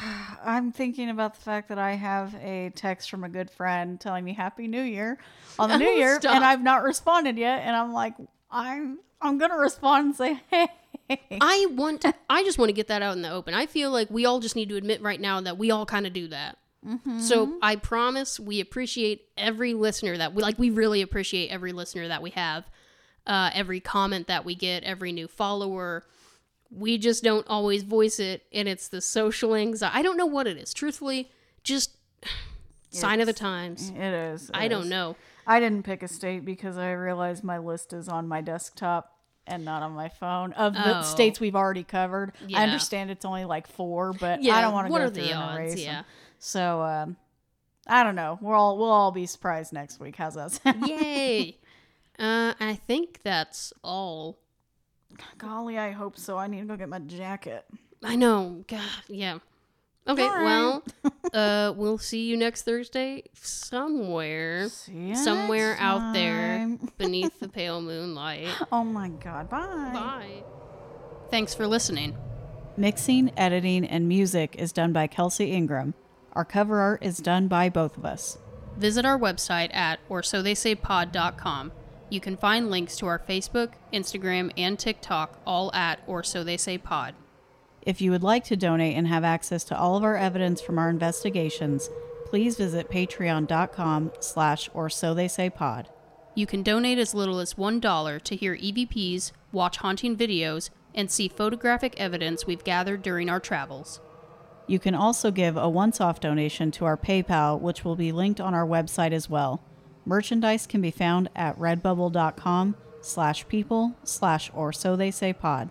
I'm thinking about the fact that I have a text from a good friend telling me Happy New Year on the New Year, and I've not responded yet. And I'm like, I'm I'm gonna respond and say, Hey, I want I just want to get that out in the open. I feel like we all just need to admit right now that we all kind of do that. So mm-hmm. I promise we appreciate every listener that we like we really appreciate every listener that we have. Uh, every comment that we get, every new follower. We just don't always voice it and it's the social anxiety. I don't know what it is. Truthfully, just sign of the times. it is. I it don't know. I didn't pick a state because I realized my list is on my desktop and not on my phone of the Oh. states we've already covered. Yeah. I understand it's only like four, but Yeah, I don't want to go through the odds? them. Yeah. So um, I don't know. We'll all we'll all be surprised next week. How's that sound? Yay. uh, I think that's all. Golly, I hope so. I need to go get my jacket. I know. God, yeah. Okay, All right. well, uh, we'll see you next Thursday somewhere, See somewhere next out there beneath the pale moonlight. Oh my god, bye. Bye. Thanks for listening. Mixing, editing, and music is done by Kelsey Ingram. Our cover art is done by both of us. Visit our website at orsotheysaypod.com. You can find links to our Facebook, Instagram, and TikTok all at or so they say pod. If you would like to donate and have access to all of our evidence from our investigations, please visit patreon.com slash or so they say pod. You can donate as little as $1 to hear EVPs, watch haunting videos, and see photographic evidence we've gathered during our travels. You can also give a once-off donation to our PayPal, which will be linked on our website as well. Merchandise can be found at redbubble.com slash people slash or so they say pod.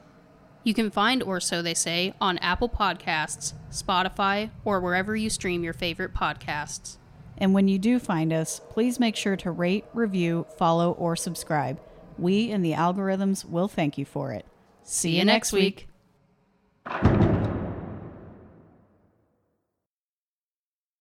You can find Or So They Say on Apple Podcasts, Spotify, or wherever you stream your favorite podcasts. And when you do find us, please make sure to rate, review, follow, or subscribe. We and the algorithms will thank you for it. See you next week.